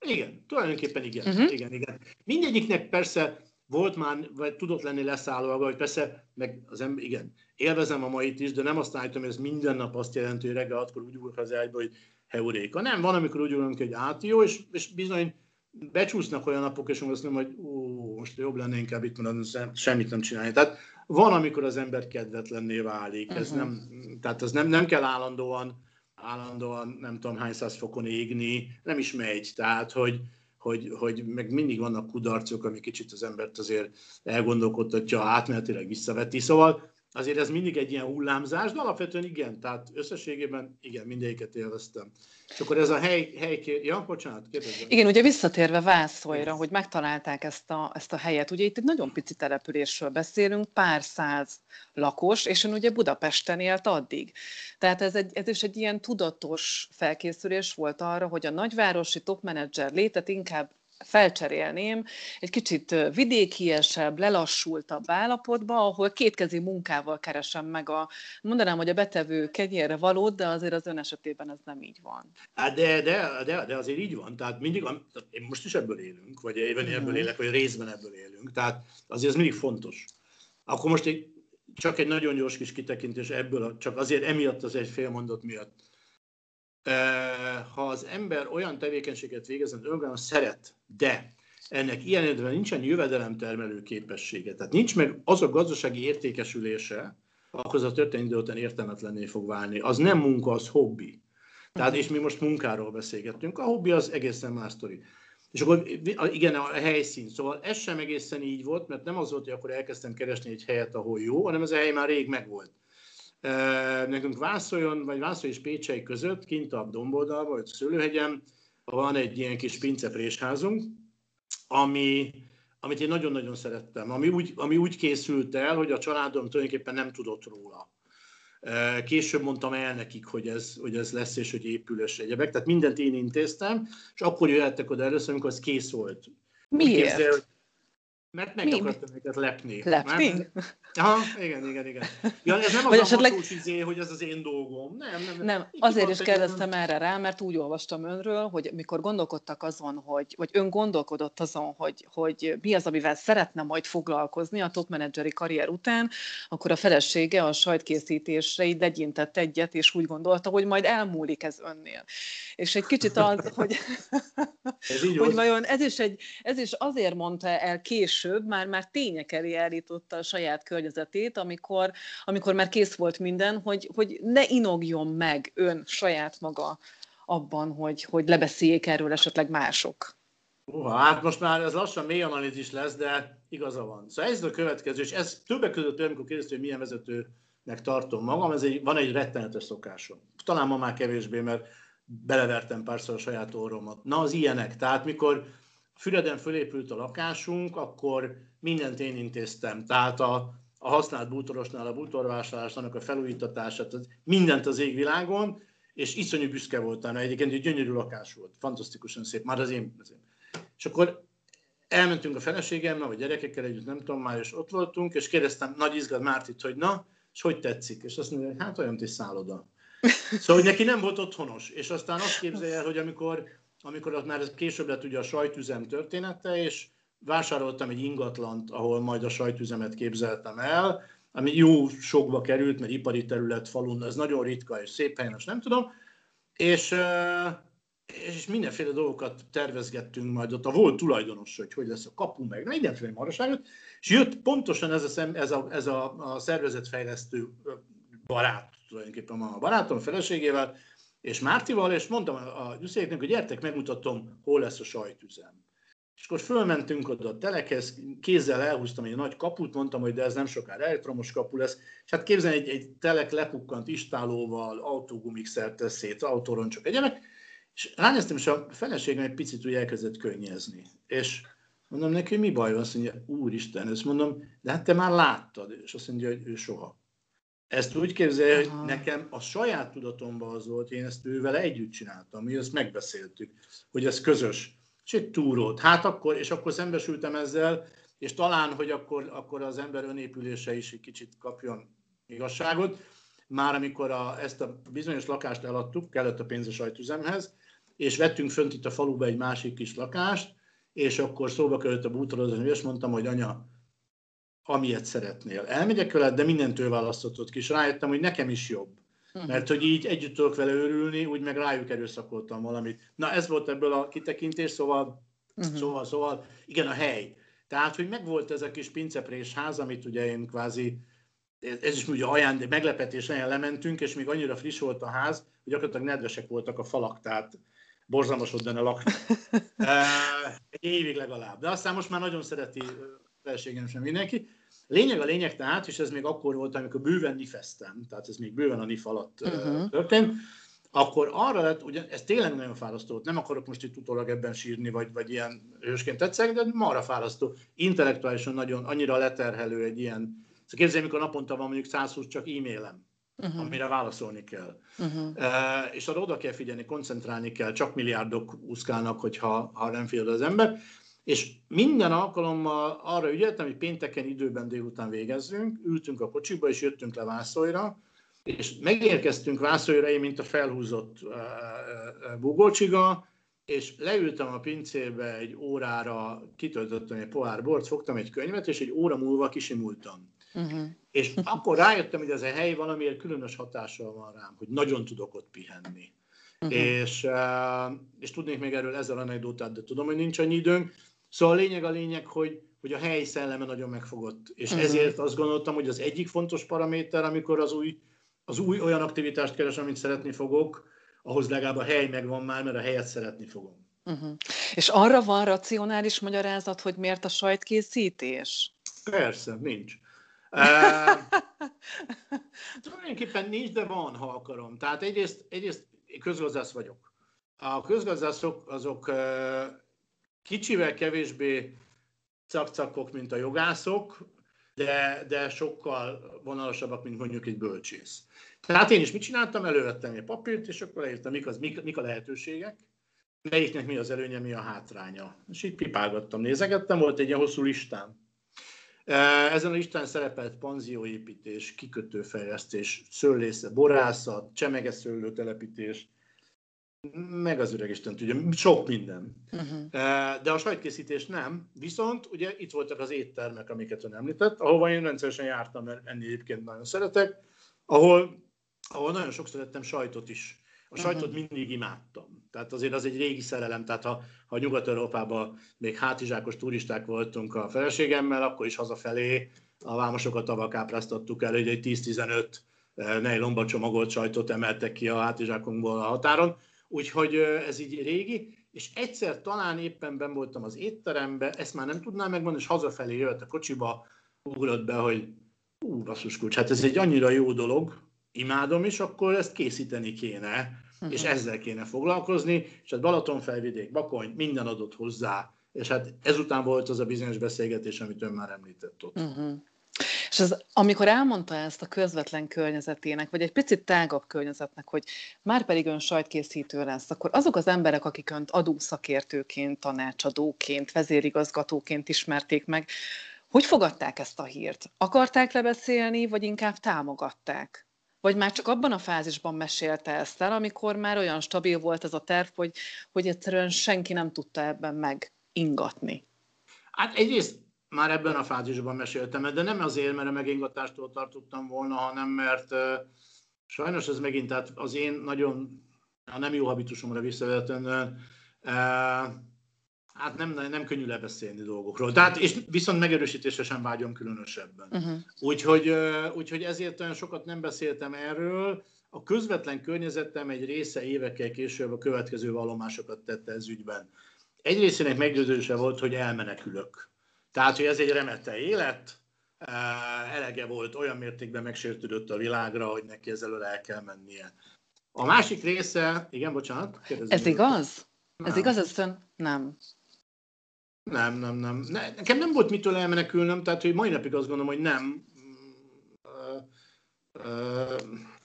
igen, tulajdonképpen igen. Uh-huh. igen, igen. Mindegyiknek persze volt már, vagy tudott lenni leszálló, hogy persze, meg az ember, igen, élvezem a mait is, de nem azt állítom, hogy ez minden nap azt jelenti, hogy reggel akkor úgy ugrok az ágyba, hogy heuréka. Nem, van, amikor úgy ugrunk, hogy át jó, és, és bizony becsúsznak olyan napok, és azt mondom, hogy ó, most jobb lenne inkább itt maradni, semmit nem csinálni. Tehát van, amikor az ember kedvetlenné válik. Uh-huh. Ez nem, tehát az nem, nem kell állandóan, állandóan nem tudom hány száz fokon égni, nem is megy. Tehát, hogy, hogy, hogy meg mindig vannak kudarcok, ami kicsit az embert azért elgondolkodtatja, átmenetileg visszaveti. Szóval azért ez mindig egy ilyen hullámzás, de alapvetően igen, tehát összességében igen, mindegyiket élveztem. És akkor ez a hely, hely ja, bocsánat, kérdezem. Igen, ugye visszatérve Vászolyra, hogy megtalálták ezt a, ezt a helyet, ugye itt egy nagyon pici településről beszélünk, pár száz lakos, és ön ugye Budapesten élt addig. Tehát ez, egy, ez is egy ilyen tudatos felkészülés volt arra, hogy a nagyvárosi topmenedzser létet inkább felcserélném egy kicsit vidékiesebb, lelassultabb állapotba, ahol kétkezi munkával keresem meg a, mondanám, hogy a betevő kenyérre valót, de azért az ön esetében ez nem így van. Hát de, de, de, de azért így van, tehát mindig, én most is ebből élünk, vagy én ebből mhm. élek, vagy részben ebből élünk, tehát azért ez mindig fontos. Akkor most egy, csak egy nagyon gyors kis kitekintés ebből, csak azért emiatt az egy fél mondat miatt ha az ember olyan tevékenységet végez, amit önmagában szeret, de ennek ilyen esetben nincsen jövedelemtermelő képessége, tehát nincs meg az a gazdasági értékesülése, akkor az a történelmi idő után értelmetlenné fog válni. Az nem munka, az hobbi. Tehát, és mi most munkáról beszélgettünk, a hobbi az egészen más sztori. És akkor igen, a helyszín. Szóval ez sem egészen így volt, mert nem az volt, hogy akkor elkezdtem keresni egy helyet, ahol jó, hanem ez a hely már rég megvolt nekünk Vászoljon, vagy Vászol és Pécsei között, kint a Domboldalban, vagy Szőlőhegyen, van egy ilyen kis pinceprésházunk, ami, amit én nagyon-nagyon szerettem, ami úgy, ami úgy készült el, hogy a családom tulajdonképpen nem tudott róla. Később mondtam el nekik, hogy ez, hogy ez lesz, és hogy épül, és egyebek. Tehát mindent én intéztem, és akkor jöhettek oda először, amikor ez kész volt. Miért? Képzel, mert meg Mi? akartam őket lepni. Lepni? Mert, Aha, igen, igen, igen. Ja, ez nem az Vagy a esetleg... izé, hogy ez az én dolgom. Nem, nem. nem azért is kérdeztem nem... erre rá, mert úgy olvastam önről, hogy mikor gondolkodtak azon, hogy, vagy ön gondolkodott azon, hogy, hogy mi az, amivel szeretne majd foglalkozni a top menedzseri karrier után, akkor a felesége a sajtkészítésre így legyintett egyet, és úgy gondolta, hogy majd elmúlik ez önnél. És egy kicsit az, hogy, ez hogy vajon ez is, egy, ez is azért mondta el később, már, már tények elé állította a saját környezetét, amikor, amikor már kész volt minden, hogy, hogy ne inogjon meg ön saját maga abban, hogy, hogy lebeszéljék erről esetleg mások. Uh, hát most már ez lassan mély analízis lesz, de igaza van. Szóval ez a következő, és ez többek között, amikor kérdeztem, hogy milyen vezetőnek tartom magam, ez egy, van egy rettenetes szokásom. Talán ma már kevésbé, mert belevertem párszor a saját orromat. Na, az ilyenek. Tehát mikor Füreden fölépült a lakásunk, akkor mindent én intéztem. Tehát a, a használt bútorosnál a bútorvásárlás, annak a felújítatását, mindent az égvilágon, és iszonyú büszke voltam, egyébként egy gyönyörű lakás volt, fantasztikusan szép, már az én. Az én. És akkor elmentünk a feleségemmel, vagy gyerekekkel együtt, nem tudom már, és ott voltunk, és kérdeztem nagy izgat Mártit, hogy na, és hogy tetszik? És azt mondja, hát olyan, mint egy szálloda. Szóval, hogy neki nem volt otthonos. És aztán azt képzelje, hogy amikor, amikor ott már később lett ugye a sajtüzem története, és vásároltam egy ingatlant, ahol majd a sajtüzemet képzeltem el, ami jó sokba került, mert ipari terület falun, ez nagyon ritka és szép helyen, nem tudom, és, és mindenféle dolgokat tervezgettünk majd ott, a volt tulajdonos, hogy hogy lesz a kapu, meg mindenféle maraságot, és jött pontosan ez a, ez a, ez a, a szervezetfejlesztő barát, tulajdonképpen a barátom feleségével, és Mártival, és mondtam a Gyuszéknek, hogy gyertek, megmutatom, hol lesz a sajtüzem. És akkor fölmentünk oda a telekhez, kézzel elhúztam egy nagy kaput, mondtam, hogy de ez nem sokára elektromos kapu lesz. És hát képzelni, egy, egy telek lepukkant istálóval, autógumixert tesz szét, autóroncsok egyenek, és ránéztem, és a feleségem egy picit úgy elkezdett könnyezni. És mondom neki, mi baj van? Azt mondja, úristen, ezt mondom, de hát te már láttad. És azt mondja, hogy ő soha. Ezt úgy képzelje, hogy nekem a saját tudatomban az volt, én ezt ővel együtt csináltam, mi ezt megbeszéltük, hogy ez közös és egy túrót. Hát akkor, és akkor szembesültem ezzel, és talán, hogy akkor, akkor az ember önépülése is egy kicsit kapjon igazságot. Már amikor a, ezt a bizonyos lakást eladtuk, kellett a pénz a sajtüzemhez, és vettünk fönt itt a faluba egy másik kis lakást, és akkor szóba került a bútorozás, és mondtam, hogy anya, amilyet szeretnél. Elmegyek veled, de mindentől választottad ki, és rájöttem, hogy nekem is jobb. Mhm. Mert hogy így együtt tudok vele örülni, úgy meg rájuk erőszakoltam valamit. Na ez volt ebből a kitekintés, szóval, uh-huh. szóval, szóval igen, a hely. Tehát, hogy megvolt ez a kis pinceprés ház, amit ugye én kvázi, ez is ugye ajándék, meglepetés helyen lementünk, és még annyira friss volt a ház, hogy gyakorlatilag nedvesek voltak a falak, tehát borzalmas volt benne lakni. Egy évig legalább. De aztán most már nagyon szereti feleségem sem mindenki. Lényeg a lényeg tehát, és ez még akkor volt, amikor bőven nifeztem, tehát ez még bőven a NIF alatt uh-huh. történt, akkor arra lett, ugye ez tényleg nagyon fárasztó nem akarok most itt utólag ebben sírni, vagy, vagy ilyen hősként tetszek, de marra fárasztó. Intellektuálisan nagyon, annyira leterhelő egy ilyen, szóval képzelj, amikor naponta van mondjuk 120 csak e-mailem. uh-huh. amire válaszolni kell. Uh-huh. Uh, és arra oda kell figyelni, koncentrálni kell, csak milliárdok úszkálnak, hogyha ha nem figyel az ember. És minden alkalommal arra ügyeltem, hogy pénteken időben délután végezzünk, ültünk a kocsiba, és jöttünk le Vászolira, és megérkeztünk Vászolira, én mint a felhúzott bugócsiga, és leültem a pincébe egy órára, kitöltöttem egy pohár bort, fogtam egy könyvet, és egy óra múlva kisimultam. Uh-huh. És akkor rájöttem, hogy ez a hely valamiért különös hatással van rám, hogy nagyon tudok ott pihenni. Uh-huh. És, és tudnék még erről ezzel anekdotát, de tudom, hogy nincs annyi időnk. Szóval a lényeg a lényeg, hogy, hogy a hely szelleme nagyon megfogott. És uh-huh. ezért azt gondoltam, hogy az egyik fontos paraméter, amikor az új, az új olyan aktivitást keres, amit szeretni fogok, ahhoz legalább a hely megvan már, mert a helyet szeretni fogom. Uh-huh. És arra van racionális magyarázat, hogy miért a sajtkészítés? Persze, nincs. Uh, tulajdonképpen nincs, de van, ha akarom. Tehát egyrészt, egyrészt közgazdász vagyok. A közgazdászok azok uh, kicsivel kevésbé cakcakok, mint a jogászok, de, de sokkal vonalasabbak, mint mondjuk egy bölcsész. Tehát én is mit csináltam? Elővettem egy papírt, és akkor leírtam, mik, az, mik, mik a lehetőségek, melyiknek mi az előnye, mi a hátránya. És így pipálgattam, nézegettem, volt egy ilyen hosszú listám. Ezen a listán szerepelt panzióépítés, kikötőfejlesztés, szőlésze, borászat, csemegeszőlő telepítés, meg az öreg Isten tudja, sok minden. Uh-huh. De a sajtkészítés nem. Viszont ugye itt voltak az éttermek, amiket ön említett, ahova én rendszeresen jártam, mert ennél egyébként nagyon szeretek, ahol, ahol nagyon sokszor ettem sajtot is. A sajtot uh-huh. mindig imádtam. Tehát azért az egy régi szerelem, tehát ha, ha Nyugat-Európában még hátizsákos turisták voltunk a feleségemmel, akkor is hazafelé a vámosokat tavak ápráztattuk el, hogy egy 10-15 nejlomba csomagolt sajtot emeltek ki a hátizsákunkból a határon. Úgyhogy ez így régi, és egyszer talán éppen ben voltam az étterembe, ezt már nem tudnám megmondani, és hazafelé jött a kocsiba, ugrott be, hogy ú, basszus kulcs, hát ez egy annyira jó dolog, imádom is, akkor ezt készíteni kéne, uh-huh. és ezzel kéne foglalkozni, és hát Balatonfelvidék, Bakony, minden adott hozzá, és hát ezután volt az a bizonyos beszélgetés, amit ön már említett ott. Uh-huh. És az, amikor elmondta ezt a közvetlen környezetének, vagy egy picit tágabb környezetnek, hogy már pedig ön sajtkészítő lesz, akkor azok az emberek, akik önt adószakértőként, tanácsadóként, vezérigazgatóként ismerték meg, hogy fogadták ezt a hírt? Akarták lebeszélni, vagy inkább támogatták? Vagy már csak abban a fázisban mesélte ezt el, amikor már olyan stabil volt ez a terv, hogy, hogy egyszerűen senki nem tudta ebben megingatni? Hát egyrészt már ebben a fázisban meséltem, de nem azért, mert a megingatástól tartottam volna, hanem mert sajnos ez megint, tehát az én nagyon, a nem jó habitusomra visszavetően, hát nem, nem könnyű lebeszélni dolgokról. Tehát, és viszont megerősítésre sem vágyom különösebben. Uh-huh. Úgyhogy, úgyhogy ezért olyan sokat nem beszéltem erről. A közvetlen környezetem egy része évekkel később a következő vallomásokat tette ez ügyben. Egy részének meggyőződése volt, hogy elmenekülök tehát, hogy ez egy remete élet, elege volt, olyan mértékben megsértődött a világra, hogy neki ezzel el kell mennie. A másik része, igen, bocsánat. Ez igaz? Nem. Ez igaz, ez nem. Nem, nem, nem. Ne, nekem nem volt mitől elmenekülnöm, tehát hogy mai napig azt gondolom, hogy nem.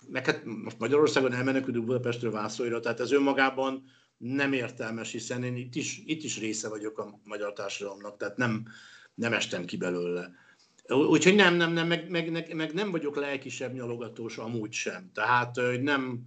Meg hát most Magyarországon elmenekülünk Budapestről Vászlóira, tehát ez önmagában nem értelmes, hiszen én itt is, itt is része vagyok a magyar társadalomnak, tehát nem, nem estem ki belőle. Úgyhogy nem, nem, nem, meg, meg, meg nem vagyok lelkisebb nyalogatós amúgy sem. Tehát hogy nem,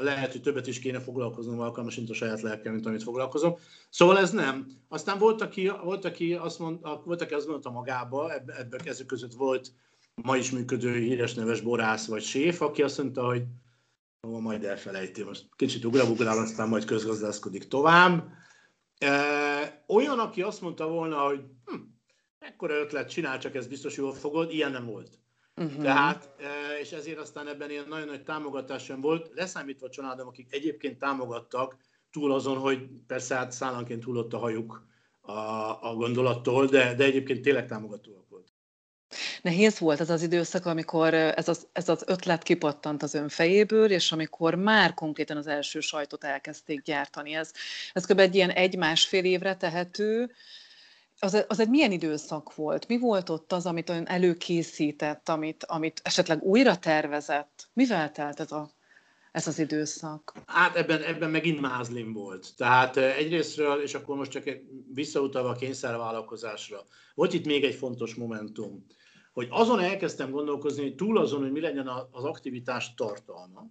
lehet, hogy többet is kéne foglalkoznom alkalmas, mint a saját lelkem, mint amit foglalkozom. Szóval ez nem. Aztán volt, aki, volt, aki azt, mond, volt, aki azt mondta magába, ebből ezek között volt ma is működő híres neves borász vagy séf, aki azt mondta, hogy ó, majd elfelejti, most kicsit ugrabugrál, aztán majd közgazdászkodik tovább. Olyan, aki azt mondta volna, hogy hm, ekkora ötlet, csinál, csak ez biztos jól fogod, ilyen nem volt. Uh-huh. Tehát, és ezért aztán ebben ilyen nagyon nagy támogatás sem volt, leszámítva a családom, akik egyébként támogattak, túl azon, hogy persze hát szállanként hullott a hajuk a, a gondolattól, de, de egyébként tényleg támogatóak volt. Nehéz volt ez az időszak, amikor ez az, ez az ötlet kipattant az ön fejéből, és amikor már konkrétan az első sajtot elkezdték gyártani. Ez, ez kb. egy ilyen egy-másfél évre tehető, az, az egy milyen időszak volt? Mi volt ott az, amit ön előkészített, amit, amit esetleg újra tervezett? Mivel telt ez, a, ez az időszak? Hát ebben, ebben megint mázlim volt. Tehát egyrésztről, és akkor most csak visszautalva a kényszervállalkozásra, volt itt még egy fontos momentum, hogy azon elkezdtem gondolkozni, hogy túl azon, hogy mi legyen az aktivitás tartalma,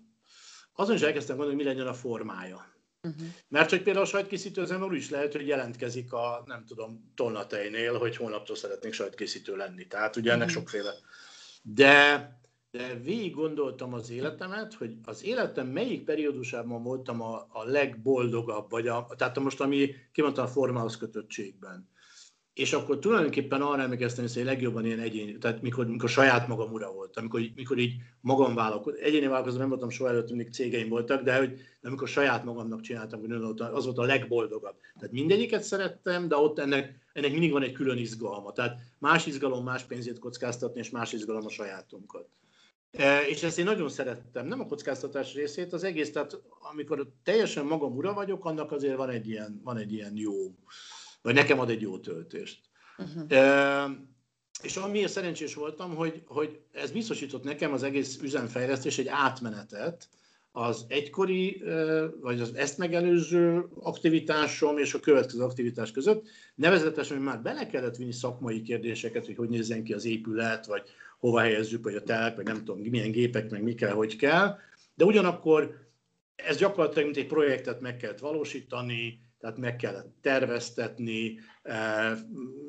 azon is elkezdtem gondolni, hogy mi legyen a formája. Uh-huh. Mert hogy például a sajtkészítő az úr is lehet, hogy jelentkezik a, nem tudom, tolnatejnél, hogy holnaptól szeretnék sajtkészítő lenni. Tehát ugye ennek uh-huh. sokféle. De, de végig gondoltam az életemet, hogy az életem melyik periódusában voltam a, a legboldogabb, vagy a, tehát most ami kimondtam a formához kötöttségben és akkor tulajdonképpen arra emlékeztem, hogy legjobban ilyen egyéni, tehát mikor, mikor saját magam ura volt, amikor, mikor így magam vállalkozom. Egyéni vállalkozom nem voltam soha előtt, mindig cégeim voltak, de, hogy, de amikor saját magamnak csináltam, az volt a legboldogabb. Tehát mindegyiket szerettem, de ott ennek, ennek mindig van egy külön izgalma. Tehát más izgalom, más pénzét kockáztatni, és más izgalom a sajátunkat. E, és ezt én nagyon szerettem, nem a kockáztatás részét, az egész, tehát amikor teljesen magam ura vagyok, annak azért van egy ilyen, van egy ilyen jó, vagy nekem ad egy jó töltést. Uh-huh. E, és amiért szerencsés voltam, hogy, hogy ez biztosított nekem az egész üzemfejlesztés egy átmenetet az egykori, vagy az ezt megelőző aktivitásom és a következő aktivitás között. Nevezetesen, hogy már bele kellett vinni szakmai kérdéseket, hogy hogy nézzen ki az épület, vagy hova helyezzük, vagy a telek, vagy nem tudom, milyen gépek, meg mi kell, hogy kell. De ugyanakkor ez gyakorlatilag, mint egy projektet meg kellett valósítani, tehát meg kellett terveztetni, eh,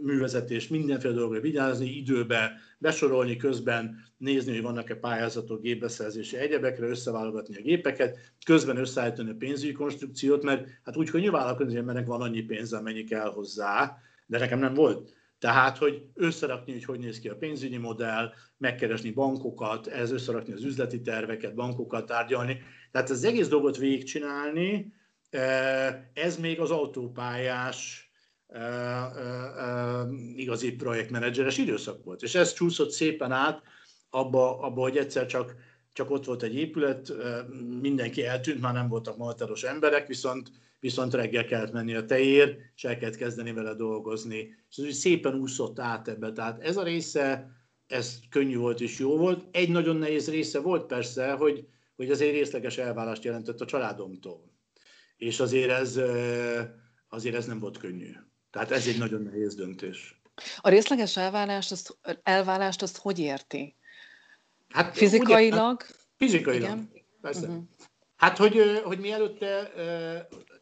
művezetés, mindenféle dologra vigyázni, időbe besorolni, közben nézni, hogy vannak-e pályázatok, gépbeszerzési egyebekre, összeválogatni a gépeket, közben összeállítani a pénzügyi konstrukciót, mert hát úgy könnyű vállalkozni, hogy embernek van annyi pénz, amennyi kell hozzá, de nekem nem volt. Tehát, hogy összerakni, hogy hogy néz ki a pénzügyi modell, megkeresni bankokat, ez összerakni az üzleti terveket, bankokat tárgyalni. Tehát az egész dolgot végigcsinálni, ez még az autópályás igazi projektmenedzseres időszak volt. És ez csúszott szépen át abba, abba hogy egyszer csak, csak ott volt egy épület, mindenki eltűnt, már nem voltak malteros emberek, viszont, viszont reggel kellett menni a tejér, és el kellett kezdeni vele dolgozni. És ez úgy szépen úszott át ebbe. Tehát ez a része, ez könnyű volt és jó volt. Egy nagyon nehéz része volt persze, hogy, hogy azért részleges elválást jelentett a családomtól és azért ez, azért ez nem volt könnyű. Tehát ez egy nagyon nehéz döntés. A részleges elválást, azt, elválást azt hogy érti? Hát, fizikailag? Ugye, hát, fizikailag, Igen? persze. Uh-huh. Hát, hogy, hogy mi előtte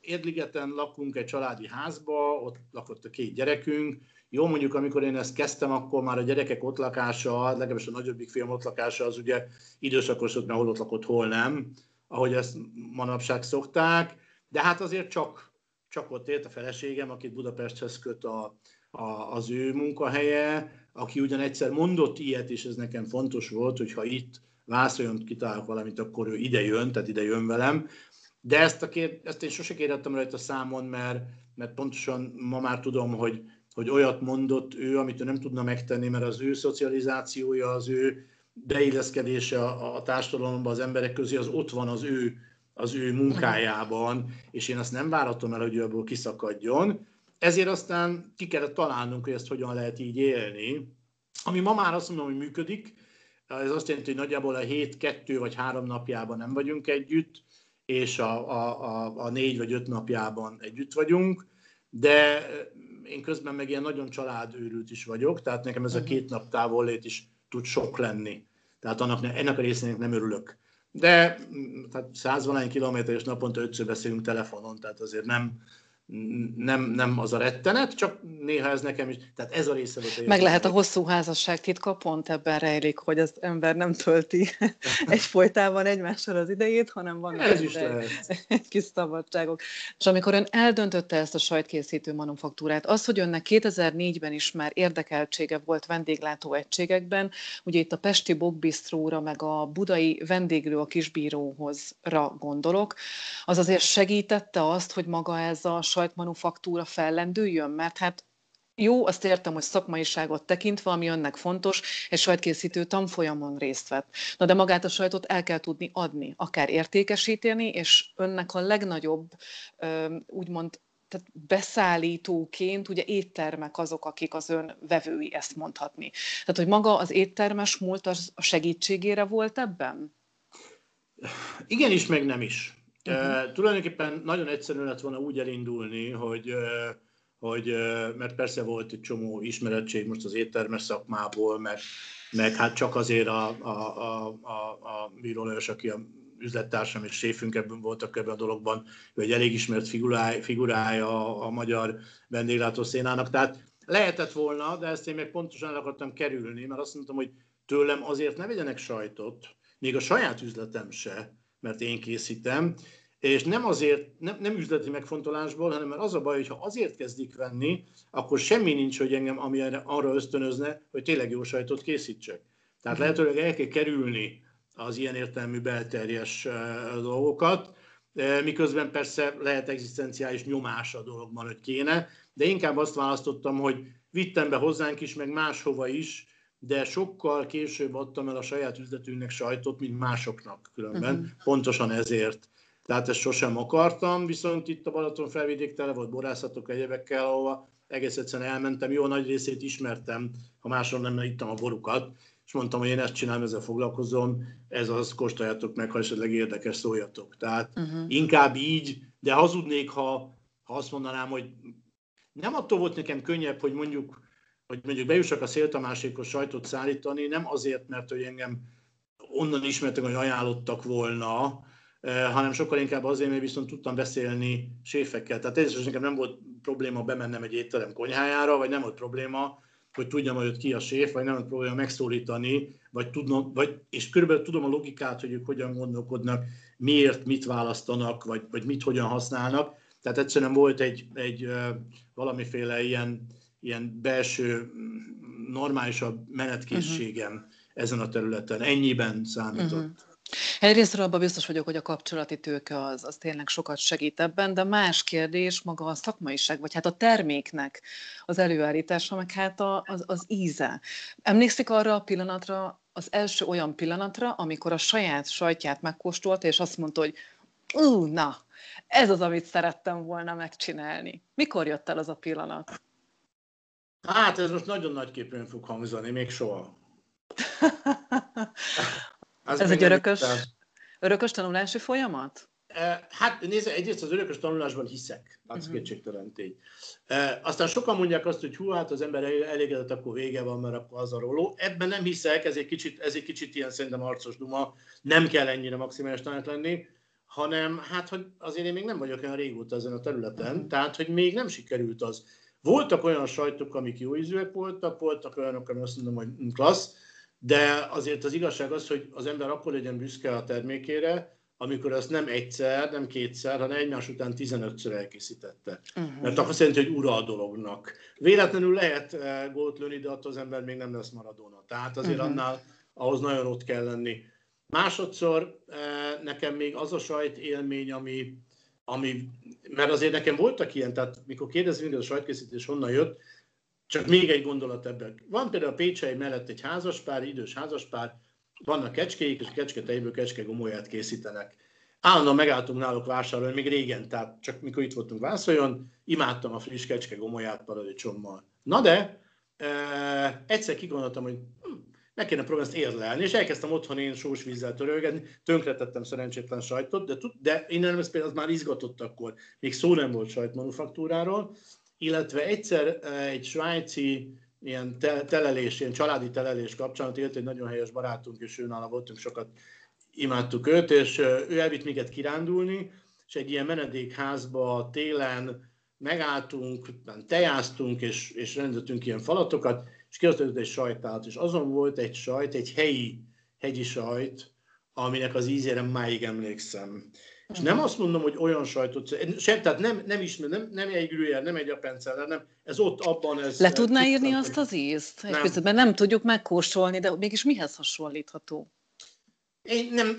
Érdligeten lakunk egy családi házba, ott lakott a két gyerekünk. Jó, mondjuk amikor én ezt kezdtem, akkor már a gyerekek ott lakása, legalábbis a nagyobbik film ott lakása, az ugye időszakos, mert hol ott lakott, hol nem, ahogy ezt manapság szokták de hát azért csak, csak ott élt a feleségem, akit Budapesthez köt a, a, az ő munkahelye, aki ugyan egyszer mondott ilyet, és ez nekem fontos volt, hogy ha itt Vászoljon kitálok valamit, akkor ő ide jön, tehát ide jön velem. De ezt, a kér, ezt én sose kérettem rajta számon, mert, mert pontosan ma már tudom, hogy, hogy olyat mondott ő, amit ő nem tudna megtenni, mert az ő szocializációja, az ő beilleszkedése a, a társadalomba, az emberek közé, az ott van az ő az ő munkájában, és én azt nem várhatom el, hogy ő ebből kiszakadjon. Ezért aztán ki kellett találnunk, hogy ezt hogyan lehet így élni. Ami ma már azt mondom, hogy működik, ez azt jelenti, hogy nagyjából a hét, kettő vagy három napjában nem vagyunk együtt, és a, a, a, a négy vagy öt napjában együtt vagyunk, de én közben meg ilyen nagyon családőrült is vagyok, tehát nekem ez a mhm. két nap távollét is tud sok lenni. Tehát annak, ennek a részének nem örülök de tehát százvalány kilométeres naponta ötször beszélünk telefonon, tehát azért nem, nem, nem az a rettenet, csak néha ez nekem is, tehát ez a része volt. Meg lehet a hosszú házasság titka, pont ebben rejlik, hogy az ember nem tölti egyfolytában egymással az idejét, hanem van ez is egy, egy kis szabadságok. És amikor ön eldöntötte ezt a sajtkészítő manufaktúrát, az, hogy önnek 2004-ben is már érdekeltsége volt vendéglátó egységekben, ugye itt a Pesti Bobbistróra, meg a budai vendéglő a kisbíróhozra gondolok, az azért segítette azt, hogy maga ez a sajtmanufaktúra fellendüljön? Mert hát jó, azt értem, hogy szakmaiságot tekintve, ami önnek fontos, egy sajtkészítő tanfolyamon részt vett. Na de magát a sajtot el kell tudni adni, akár értékesíteni, és önnek a legnagyobb, úgymond tehát beszállítóként ugye éttermek azok, akik az ön vevői, ezt mondhatni. Tehát, hogy maga az éttermes múlt az a segítségére volt ebben? Igen is, meg nem is. Uh-huh. Uh, tulajdonképpen nagyon egyszerű lett volna úgy elindulni, hogy, hogy mert persze volt egy csomó ismerettség most az éttermes szakmából, meg, meg hát csak azért a, a, a, a, a Bíró Lajos, aki a üzlettársam és séfünk ebben voltak ebben a dologban, ő egy elég ismert figurája, figurája a, a magyar vendéglátószénának. Tehát lehetett volna, de ezt én meg pontosan el akartam kerülni, mert azt mondtam, hogy tőlem azért ne vegyenek sajtot, még a saját üzletem se, mert én készítem, és nem azért, nem, nem üzleti megfontolásból, hanem mert az a baj, hogy ha azért kezdik venni, akkor semmi nincs, hogy engem ami arra ösztönözne, hogy tényleg jó sajtot készítsek. Tehát mhm. lehetőleg el kell kerülni az ilyen értelmű belterjes dolgokat, miközben persze lehet egzisztenciális nyomás a dologban, hogy kéne, de inkább azt választottam, hogy vittem be hozzánk is, meg máshova is, de sokkal később adtam el a saját üzletünknek sajtot, mint másoknak különben, uh-huh. pontosan ezért. Tehát ezt sosem akartam, viszont itt a Balaton felvidék tele volt borászatok egyebekkel, ahova egész egyszerűen elmentem, jó nagy részét ismertem, ha máson nem ittam a borukat, és mondtam, hogy én ezt csinálom, ezzel foglalkozom, ez az, kóstoljátok meg, ha esetleg érdekes, szóljatok. Tehát uh-huh. inkább így, de hazudnék, ha, ha azt mondanám, hogy nem attól volt nekem könnyebb, hogy mondjuk, hogy mondjuk bejussak a Széltamásékhoz sajtot szállítani, nem azért, mert hogy engem onnan ismertek, hogy ajánlottak volna, eh, hanem sokkal inkább azért, mert viszont tudtam beszélni séfekkel. Tehát ez nekem nem volt probléma bemennem egy étterem konyhájára, vagy nem volt probléma hogy tudjam, hogy ott ki a séf, vagy nem próbálja megszólítani, vagy tudnom, vagy, és körülbelül tudom a logikát, hogy ők hogyan gondolkodnak, miért, mit választanak, vagy, vagy mit hogyan használnak. Tehát egyszerűen volt egy, egy valamiféle ilyen, ilyen belső, normálisabb menetkészségem uh-huh. ezen a területen. Ennyiben számított. Uh-huh. Egyrészt abban biztos vagyok, hogy a kapcsolati tőke az, az tényleg sokat segít ebben, de más kérdés maga a szakmaiság, vagy hát a terméknek az előállítása, meg hát a, az, az íze. Emlékszik arra a pillanatra, az első olyan pillanatra, amikor a saját sajtját megkóstolta, és azt mondta, hogy ú, na, ez az, amit szerettem volna megcsinálni. Mikor jött el az a pillanat? Hát ez most nagyon nagyképpen fog hangzani, még soha. Az Ez egy örökös, örökös tanulási folyamat? Hát nézd, egyrészt az örökös tanulásban hiszek, az uh-huh. kétségtelen tény. Aztán sokan mondják azt, hogy hú, hát az ember elégedett, akkor vége van, mert akkor az a róló. Ebben nem hiszek, ez egy kicsit, ez egy kicsit ilyen szerintem arcos duma, nem kell ennyire maximális tanát lenni, hanem hát, hogy azért én még nem vagyok olyan régóta ezen a területen, uh-huh. tehát, hogy még nem sikerült az. Voltak olyan sajtok, amik jó ízűek voltak, voltak olyanok, ami azt mondom, hogy klassz, de azért az igazság az, hogy az ember akkor legyen büszke a termékére, amikor azt nem egyszer, nem kétszer, hanem egymás után 15-ször elkészítette. Uh-huh. Mert akkor szerint, hogy ura a dolognak. Véletlenül lehet uh, gólt lőni, de attól az ember még nem lesz maradona. Tehát azért uh-huh. annál ahhoz nagyon ott kell lenni. Másodszor uh, nekem még az a sajt élmény, ami, ami, mert azért nekem voltak ilyen, tehát mikor kérdezik, hogy a sajtkészítés honnan jött, csak még egy gondolat ebben. Van például a Pécsei mellett egy házaspár, idős házaspár, vannak kecskéik, és a kecsketejből kecske gomolyát készítenek. Állandóan megálltunk náluk vásárolni, még régen, tehát csak mikor itt voltunk Vászoljon, imádtam a friss kecske gomolyát paradicsommal. Na de, e, egyszer kigondoltam, hogy meg kéne próbálni ezt érlelni, és elkezdtem otthon én sós vízzel törölgetni, tönkretettem szerencsétlen sajtot, de, de innen ez például már izgatott akkor, még szó nem volt sajtmanufaktúráról, illetve egyszer eh, egy svájci ilyen telelés, ilyen családi telelés kapcsán, élt egy nagyon helyes barátunk, és ő nála voltunk sokat, imádtuk őt, és eh, ő elvitt minket kirándulni, és egy ilyen menedékházba télen megálltunk, tejáztunk, és, és rendettünk ilyen falatokat, és kiosztott egy sajtát, és azon volt egy sajt, egy helyi hegyi sajt, aminek az ízére máig emlékszem. És nem azt mondom, hogy olyan sajtot, sem, tehát nem, nem ismer, nem, nem egy gruyère, nem egy appenceller, nem, ez ott abban ez... Le tudná írni azt az ízt? Egy nem. Közben nem tudjuk megkóstolni, de mégis mihez hasonlítható? Én nem...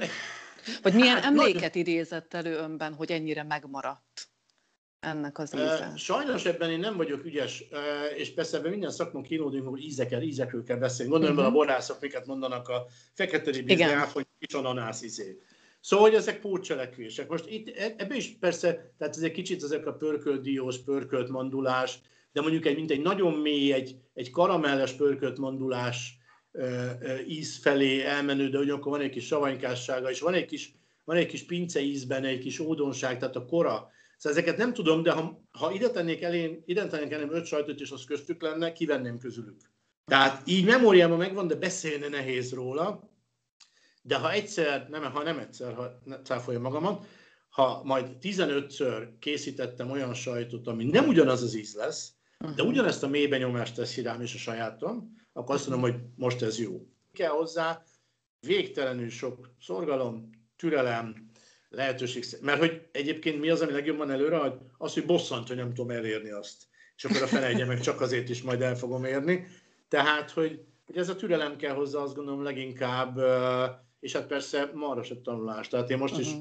Vagy milyen hát, emléket nagy... idézett elő önben, hogy ennyire megmaradt ennek az íze? Sajnos ebben én nem vagyok ügyes, és persze ebben minden szakmon kínódunk, hogy ízekkel, ízekről kell beszélni. Gondolom, uh-huh. a borászok miket mondanak a fekete ribizgáf, hogy kis ananász izé. Szóval, hogy ezek pótcselekvések. Most itt e, ebben is persze, tehát ez egy kicsit ezek a pörkölt diós, pörkölt mandulás, de mondjuk egy, mint egy nagyon mély, egy, egy karamelles pörkölt mandulás íz felé elmenő, de ugyanakkor van egy kis savanykássága, és van egy kis, van egy kis pince ízben, egy kis ódonság, tehát a kora. Szóval ezeket nem tudom, de ha, ha ide tennék elém, ide tennék elém öt sajtot, és az köztük lenne, kivenném közülük. Tehát így memóriában megvan, de beszélni nehéz róla. De ha egyszer, nem, ha nem egyszer, ha cáfolja magamat, ha majd 15-ször készítettem olyan sajtot, ami nem ugyanaz az íz lesz, de ugyanezt a mélybenyomást teszi rám és a sajátom, akkor azt mondom, hogy most ez jó. Kell hozzá végtelenül sok szorgalom, türelem, lehetőség. Mert hogy egyébként mi az, ami legjobban előre, az, hogy bosszant, hogy nem tudom elérni azt. És akkor a felejtje meg csak azért is majd el fogom érni. Tehát, hogy, hogy ez a türelem kell hozzá, azt gondolom leginkább, és hát persze marasett tanulás. Tehát én most uh-huh. is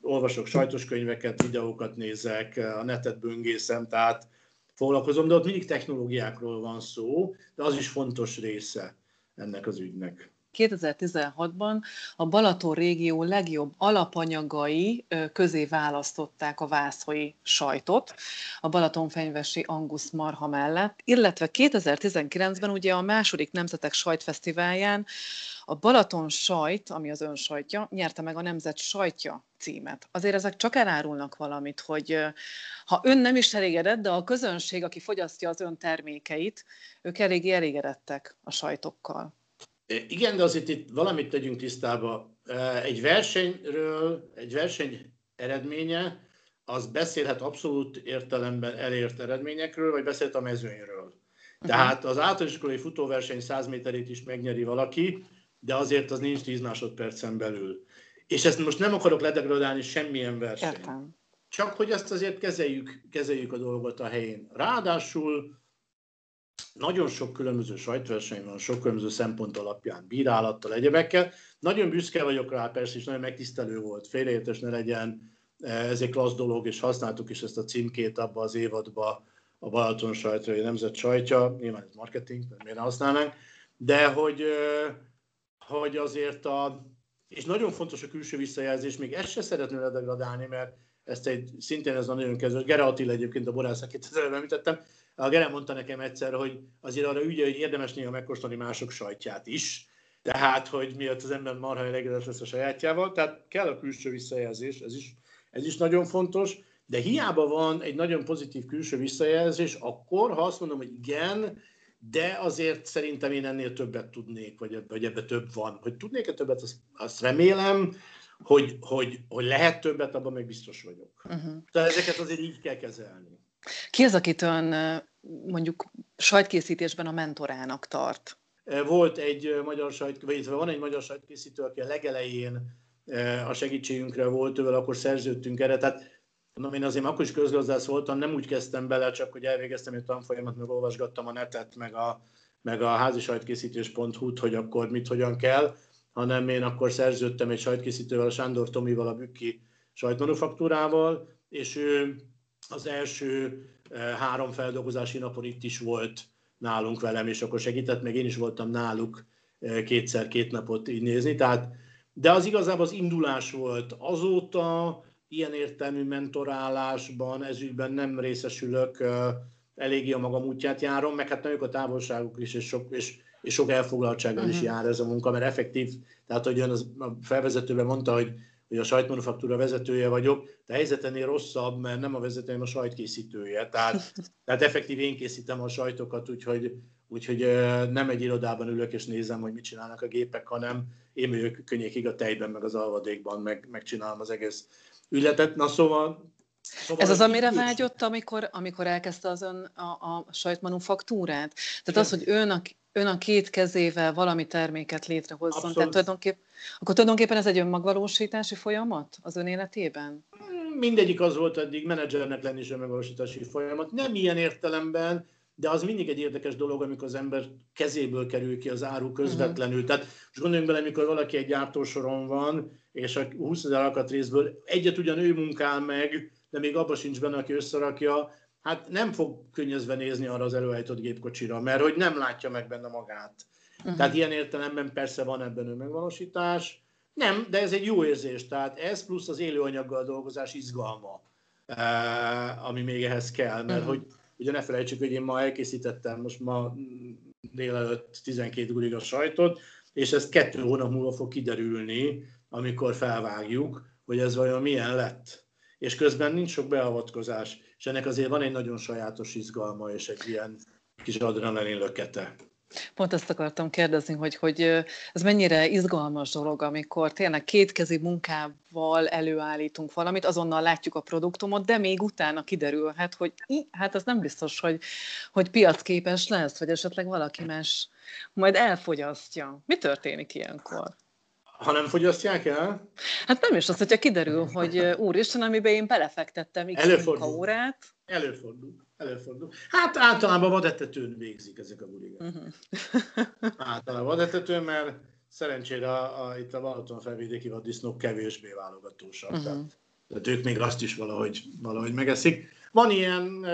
olvasok sajtos könyveket, videókat nézek, a netet böngészem, tehát foglalkozom, de ott mindig technológiákról van szó, de az is fontos része ennek az ügynek. 2016-ban a Balaton régió legjobb alapanyagai közé választották a vászhoi sajtot a Balatonfenyvesi Angus marha mellett, illetve 2019-ben ugye a második Nemzetek Sajtfesztiválján a Balaton sajt, ami az ön sajtja, nyerte meg a Nemzet sajtja címet. Azért ezek csak elárulnak valamit, hogy ha ön nem is elégedett, de a közönség, aki fogyasztja az ön termékeit, ők eléggé elégedettek a sajtokkal. Igen, de azért itt valamit tegyünk tisztába. Egy versenyről, egy verseny eredménye, az beszélhet abszolút értelemben elért eredményekről, vagy beszélhet a mezőnyről. Uh-huh. Tehát az általános iskolai futóverseny 100 méterét is megnyeri valaki, de azért az nincs 10 másodpercen belül. És ezt most nem akarok ledegradálni semmilyen verseny. Értem. Csak hogy ezt azért kezeljük, kezeljük a dolgot a helyén. Ráadásul nagyon sok különböző sajtverseny van, sok különböző szempont alapján, bírálattal, egyebekkel. Nagyon büszke vagyok rá, persze, és nagyon megtisztelő volt, félreértés ne legyen, ez egy klassz dolog, és használtuk is ezt a címkét abba az évadba, a Balaton sajtra, a nemzet sajtja, nyilván ez marketing, mert miért ne használnánk, de hogy, hogy azért a, és nagyon fontos a külső visszajelzés, még ezt se szeretném ledegradálni, mert ezt egy, szintén ez a nagyon kezdő, Gere Attila egyébként a borász, akit az előbb említettem, a Gere mondta nekem egyszer, hogy azért arra ügye, hogy érdemes néha megkóstolni mások sajtját is, tehát, hogy miatt az ember marha elégedett lesz a sajátjával, tehát kell a külső visszajelzés, ez is, ez is nagyon fontos, de hiába van egy nagyon pozitív külső visszajelzés, akkor, ha azt mondom, hogy igen, de azért szerintem én ennél többet tudnék, vagy ebbe, vagy ebbe több van. Hogy tudnék-e többet, azt, azt remélem, hogy, hogy, hogy lehet többet, abban meg biztos vagyok. Uh-huh. Tehát ezeket azért így kell kezelni. Ki az, akit ön mondjuk sajtkészítésben a mentorának tart? Volt egy magyar sajt, vagy van egy magyar sajtkészítő, aki a legelején a segítségünkre volt, ővel akkor szerződtünk erre. Tehát mondom, én azért akkor is közgazdász voltam, nem úgy kezdtem bele, csak hogy elvégeztem egy tanfolyamat, meg olvasgattam a netet, meg a, meg a házisajtkészítés.hu-t, hogy akkor mit, hogyan kell, hanem én akkor szerződtem egy sajtkészítővel, a Sándor Tomival, a Bükki sajtmanufaktúrával, és ő az első eh, három feldolgozási napon itt is volt nálunk velem, és akkor segített, meg én is voltam náluk eh, kétszer két napot így nézni. Tehát, de az igazából az indulás volt. Azóta ilyen értelmű mentorálásban, ezügyben nem részesülök, eh, eléggé a magam útját járom, meg hát nagyok a távolságok is, és sok, és, és sok elfoglaltsággal uh-huh. is mhm. jár ez a munka, mert effektív, tehát hogy az a felvezetőben mondta, hogy hogy a sajtmanufaktúra vezetője vagyok, de helyzetenél rosszabb, mert nem a vezetőjem a sajtkészítője. Tehát, tehát effektív én készítem a sajtokat, úgyhogy, úgyhogy nem egy irodában ülök és nézem, hogy mit csinálnak a gépek, hanem én vagyok könnyékig a tejben, meg az alvadékban, meg, megcsinálom az egész ületet. Na szóval Szóval Ez az, amire vágyott, amikor, amikor elkezdte az ön a, a sajtmanufaktúrát? Tehát Igen. az, hogy ön a, ön a két kezével valami terméket létrehozzon. Abszolút. Tehát tulajdonképp, akkor tulajdonképpen ez egy önmagvalósítási folyamat az ön életében? Mindegyik az volt eddig, menedzsernek lenni is önmagvalósítási folyamat. Nem ilyen értelemben, de az mindig egy érdekes dolog, amikor az ember kezéből kerül ki az áru közvetlenül. Uh-huh. Tehát most gondoljunk bele, amikor valaki egy gyártósoron van, és a 20 ezer alkatrészből egyet ugyan ő munkál meg, de még abban sincs benne, aki összerakja, hát nem fog könnyezve nézni arra az előállított gépkocsira, mert hogy nem látja meg benne magát. Uh-huh. Tehát ilyen értelemben persze van ebben önmegvalósítás, Nem, de ez egy jó érzés. Tehát ez plusz az élőanyaggal dolgozás izgalma, ami még ehhez kell. Mert uh-huh. hogy ugye ne felejtsük, hogy én ma elkészítettem most ma délelőtt 12 órig a sajtot, és ez kettő hónap múlva fog kiderülni, amikor felvágjuk, hogy ez vajon milyen lett. És közben nincs sok beavatkozás, és ennek azért van egy nagyon sajátos izgalma, és egy ilyen kis adrenalin lökete. Pont ezt akartam kérdezni, hogy, hogy ez mennyire izgalmas dolog, amikor tényleg kétkezi munkával előállítunk valamit, azonnal látjuk a produktumot, de még utána kiderülhet, hogy hát az nem biztos, hogy, hogy piacképes lesz, vagy esetleg valaki más majd elfogyasztja. Mi történik ilyenkor? Ha nem fogyasztják el? Hát nem is az, hogyha kiderül, hogy úristen, amiben én belefektettem x órát. Előfordul. Előfordul. Hát általában vadetetőn végzik ezek a buligák. Uh-huh. általában vadetetőn, mert szerencsére a, a, itt a Balaton felvidéki vaddisznók kevésbé válogatósak. Uh-huh. Tehát, tehát ők még azt is valahogy, valahogy megeszik. Van ilyen,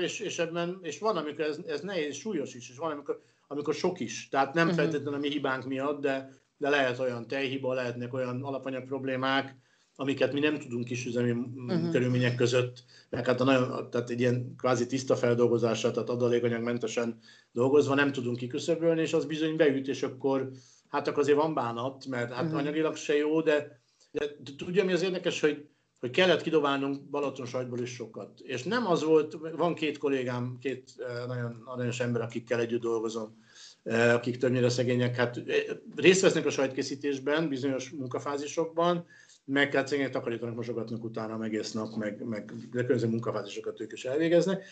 és, és, ebben, és van, amikor ez, ez nehéz, súlyos is, és van, amikor, amikor sok is. Tehát nem uh-huh. feltétlenül a mi hibánk miatt, de de lehet olyan tejhiba, lehetnek olyan alapanyag problémák, amiket mi nem tudunk kisüzemi uh-huh. körülmények között, meg hát a nagyon, tehát egy ilyen kvázi tiszta feldolgozásra, tehát adalékanyagmentesen dolgozva nem tudunk kiküszöbölni, és az bizony beüt, és akkor hát akkor azért van bánat, mert hát uh-huh. anyagilag se jó, de, de tudja, mi az érdekes, hogy, hogy kellett kidobálnunk Balaton sajtból is sokat. És nem az volt, van két kollégám, két eh, nagyon aranyos ember, akikkel együtt dolgozom, akik többnyire szegények, hát eh, részt vesznek a sajtkészítésben, bizonyos munkafázisokban, meg hát szegények takarítanak, mosogatnak utána egész nap, meg, meg de közben munkafázisokat ők is elvégeznek.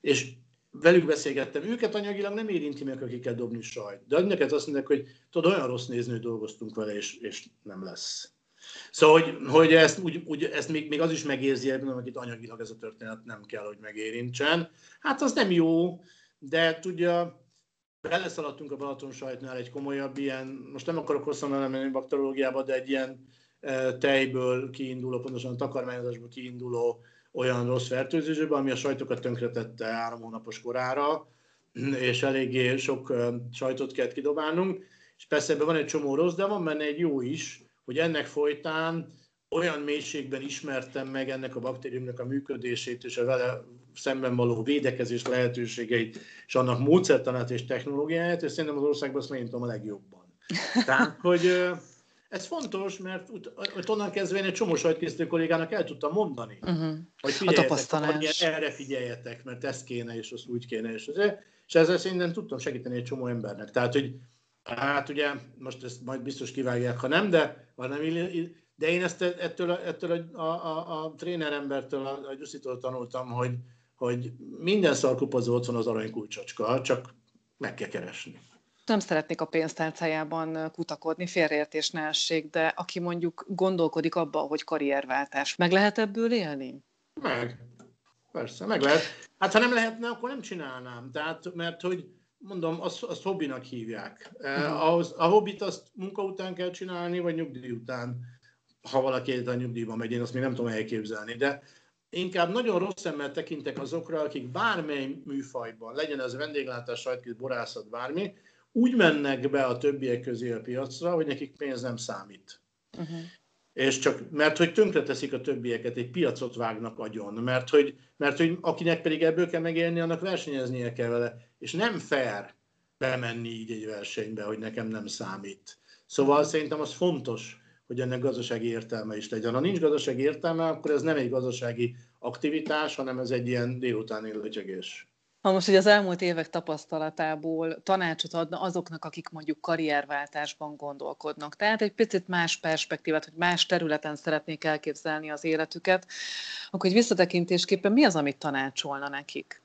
És velük beszélgettem, őket anyagilag nem érinti meg, akikkel dobni sajt. De neked azt mondják, hogy tudod, olyan rossz nézni, hogy dolgoztunk vele, és, és nem lesz. Szóval, hogy, hogy ezt, úgy, úgy, ezt még, még az is megérzi ebben, akit anyagilag ez a történet nem kell, hogy megérintsen. Hát az nem jó, de tudja, beleszaladtunk a Balaton sajtnál egy komolyabb ilyen, most nem akarok hosszan elmenni bakteriológiába, de egy ilyen e, tejből kiinduló, pontosan takarmányozásból kiinduló olyan rossz fertőzésbe, ami a sajtokat tönkretette három hónapos korára, és eléggé sok e, sajtot kellett kidobálnunk, és persze ebben van egy csomó rossz, de van benne egy jó is, hogy ennek folytán olyan mélységben ismertem meg ennek a baktériumnak a működését és a vele szemben való védekezés lehetőségeit, és annak módszertanát és technológiáját, és szerintem az országban azt tudom a legjobban. Tehát, hogy ez fontos, mert ott onnan kezdve én egy csomó sajtkészítő kollégának el tudtam mondani, uh-huh. hogy figyeljetek, erre figyeljetek, mert ez kéne, és az úgy kéne, és azért. És ezzel szerintem tudtam segíteni egy csomó embernek. Tehát, hogy hát ugye, most ezt majd biztos kivágják, ha nem, de van nem de én ezt ettől, ettől a, a, a, a trénerembertől, a, a Gyuszitól tanultam, hogy, hogy minden szarkupazó ott van az aranykulcsocska, csak meg kell keresni. Nem szeretnék a pénztárcájában kutakodni, félreértés ne essék, de aki mondjuk gondolkodik abban, hogy karrierváltás, meg lehet ebből élni? Meg. Persze, meg lehet. Hát ha nem lehetne, akkor nem csinálnám. Tehát, mert hogy mondom, azt, azt hobbinak hívják. Uh-huh. Ahhoz, a hobbit azt munka után kell csinálni, vagy nyugdíj után, ha valaki a nyugdíjba megy, én azt még nem tudom elképzelni, de inkább nagyon rossz szemmel tekintek azokra, akik bármely műfajban, legyen ez vendéglátás, sajtkét, borászat, bármi, úgy mennek be a többiek közé a piacra, hogy nekik pénz nem számít. Uh-huh. És csak, mert hogy tönkreteszik a többieket, egy piacot vágnak agyon, mert hogy, mert hogy akinek pedig ebből kell megélni, annak versenyeznie kell vele. És nem fair bemenni így egy versenybe, hogy nekem nem számít. Szóval szerintem az fontos, hogy ennek gazdasági értelme is legyen. Ha nincs gazdasági értelme, akkor ez nem egy gazdasági aktivitás, hanem ez egy ilyen délutáni lötyögés. Ha most ugye az elmúlt évek tapasztalatából tanácsot adna azoknak, akik mondjuk karrierváltásban gondolkodnak, tehát egy picit más perspektívát, hogy más területen szeretnék elképzelni az életüket, akkor egy visszatekintésképpen mi az, amit tanácsolna nekik?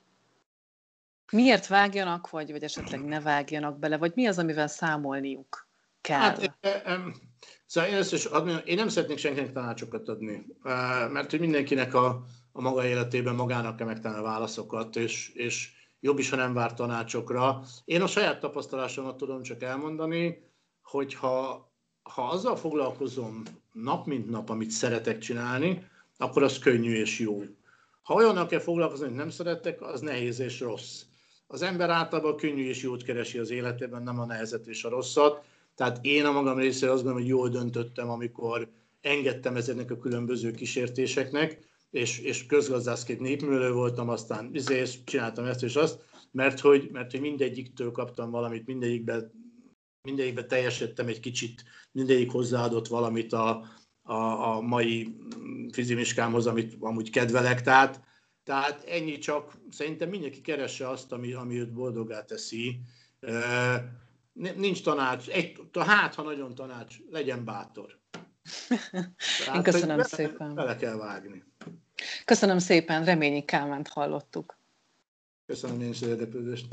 Miért vágjanak, vagy, vagy esetleg ne vágjanak bele, vagy mi az, amivel számolniuk kell? Hát, Szóval én, is adni, én nem szeretnék senkinek tanácsokat adni, mert hogy mindenkinek a, a maga életében magának kell megtalálni a válaszokat, és, és jobb is, ha nem vár tanácsokra. Én a saját tapasztalásomat tudom csak elmondani, hogy ha, ha azzal foglalkozom nap mint nap, amit szeretek csinálni, akkor az könnyű és jó. Ha olyannal kell foglalkozni, hogy nem szeretek, az nehéz és rossz. Az ember általában könnyű és jót keresi az életében, nem a nehezet és a rosszat, Tehát én a magam részéről azt gondolom, hogy jól döntöttem, amikor engedtem ezeknek a különböző kísértéseknek, és, és közgazdászként népművelő voltam, aztán izé, csináltam ezt és azt, mert hogy, mert hogy mindegyiktől kaptam valamit, mindegyikben, mindegyikben teljesítettem egy kicsit, mindegyik hozzáadott valamit a, a, a mai fizimiskámhoz, amit amúgy kedvelek, tehát, tehát ennyi csak, szerintem mindenki keresse azt, ami, ami őt boldogá teszi. Nincs tanács, egy, hát, ha nagyon tanács, legyen bátor. Tehát, Én köszönöm bele, szépen. Bele kell vágni. Köszönöm szépen, Reményi Kálmánt hallottuk. Köszönöm én is az érdeklődést.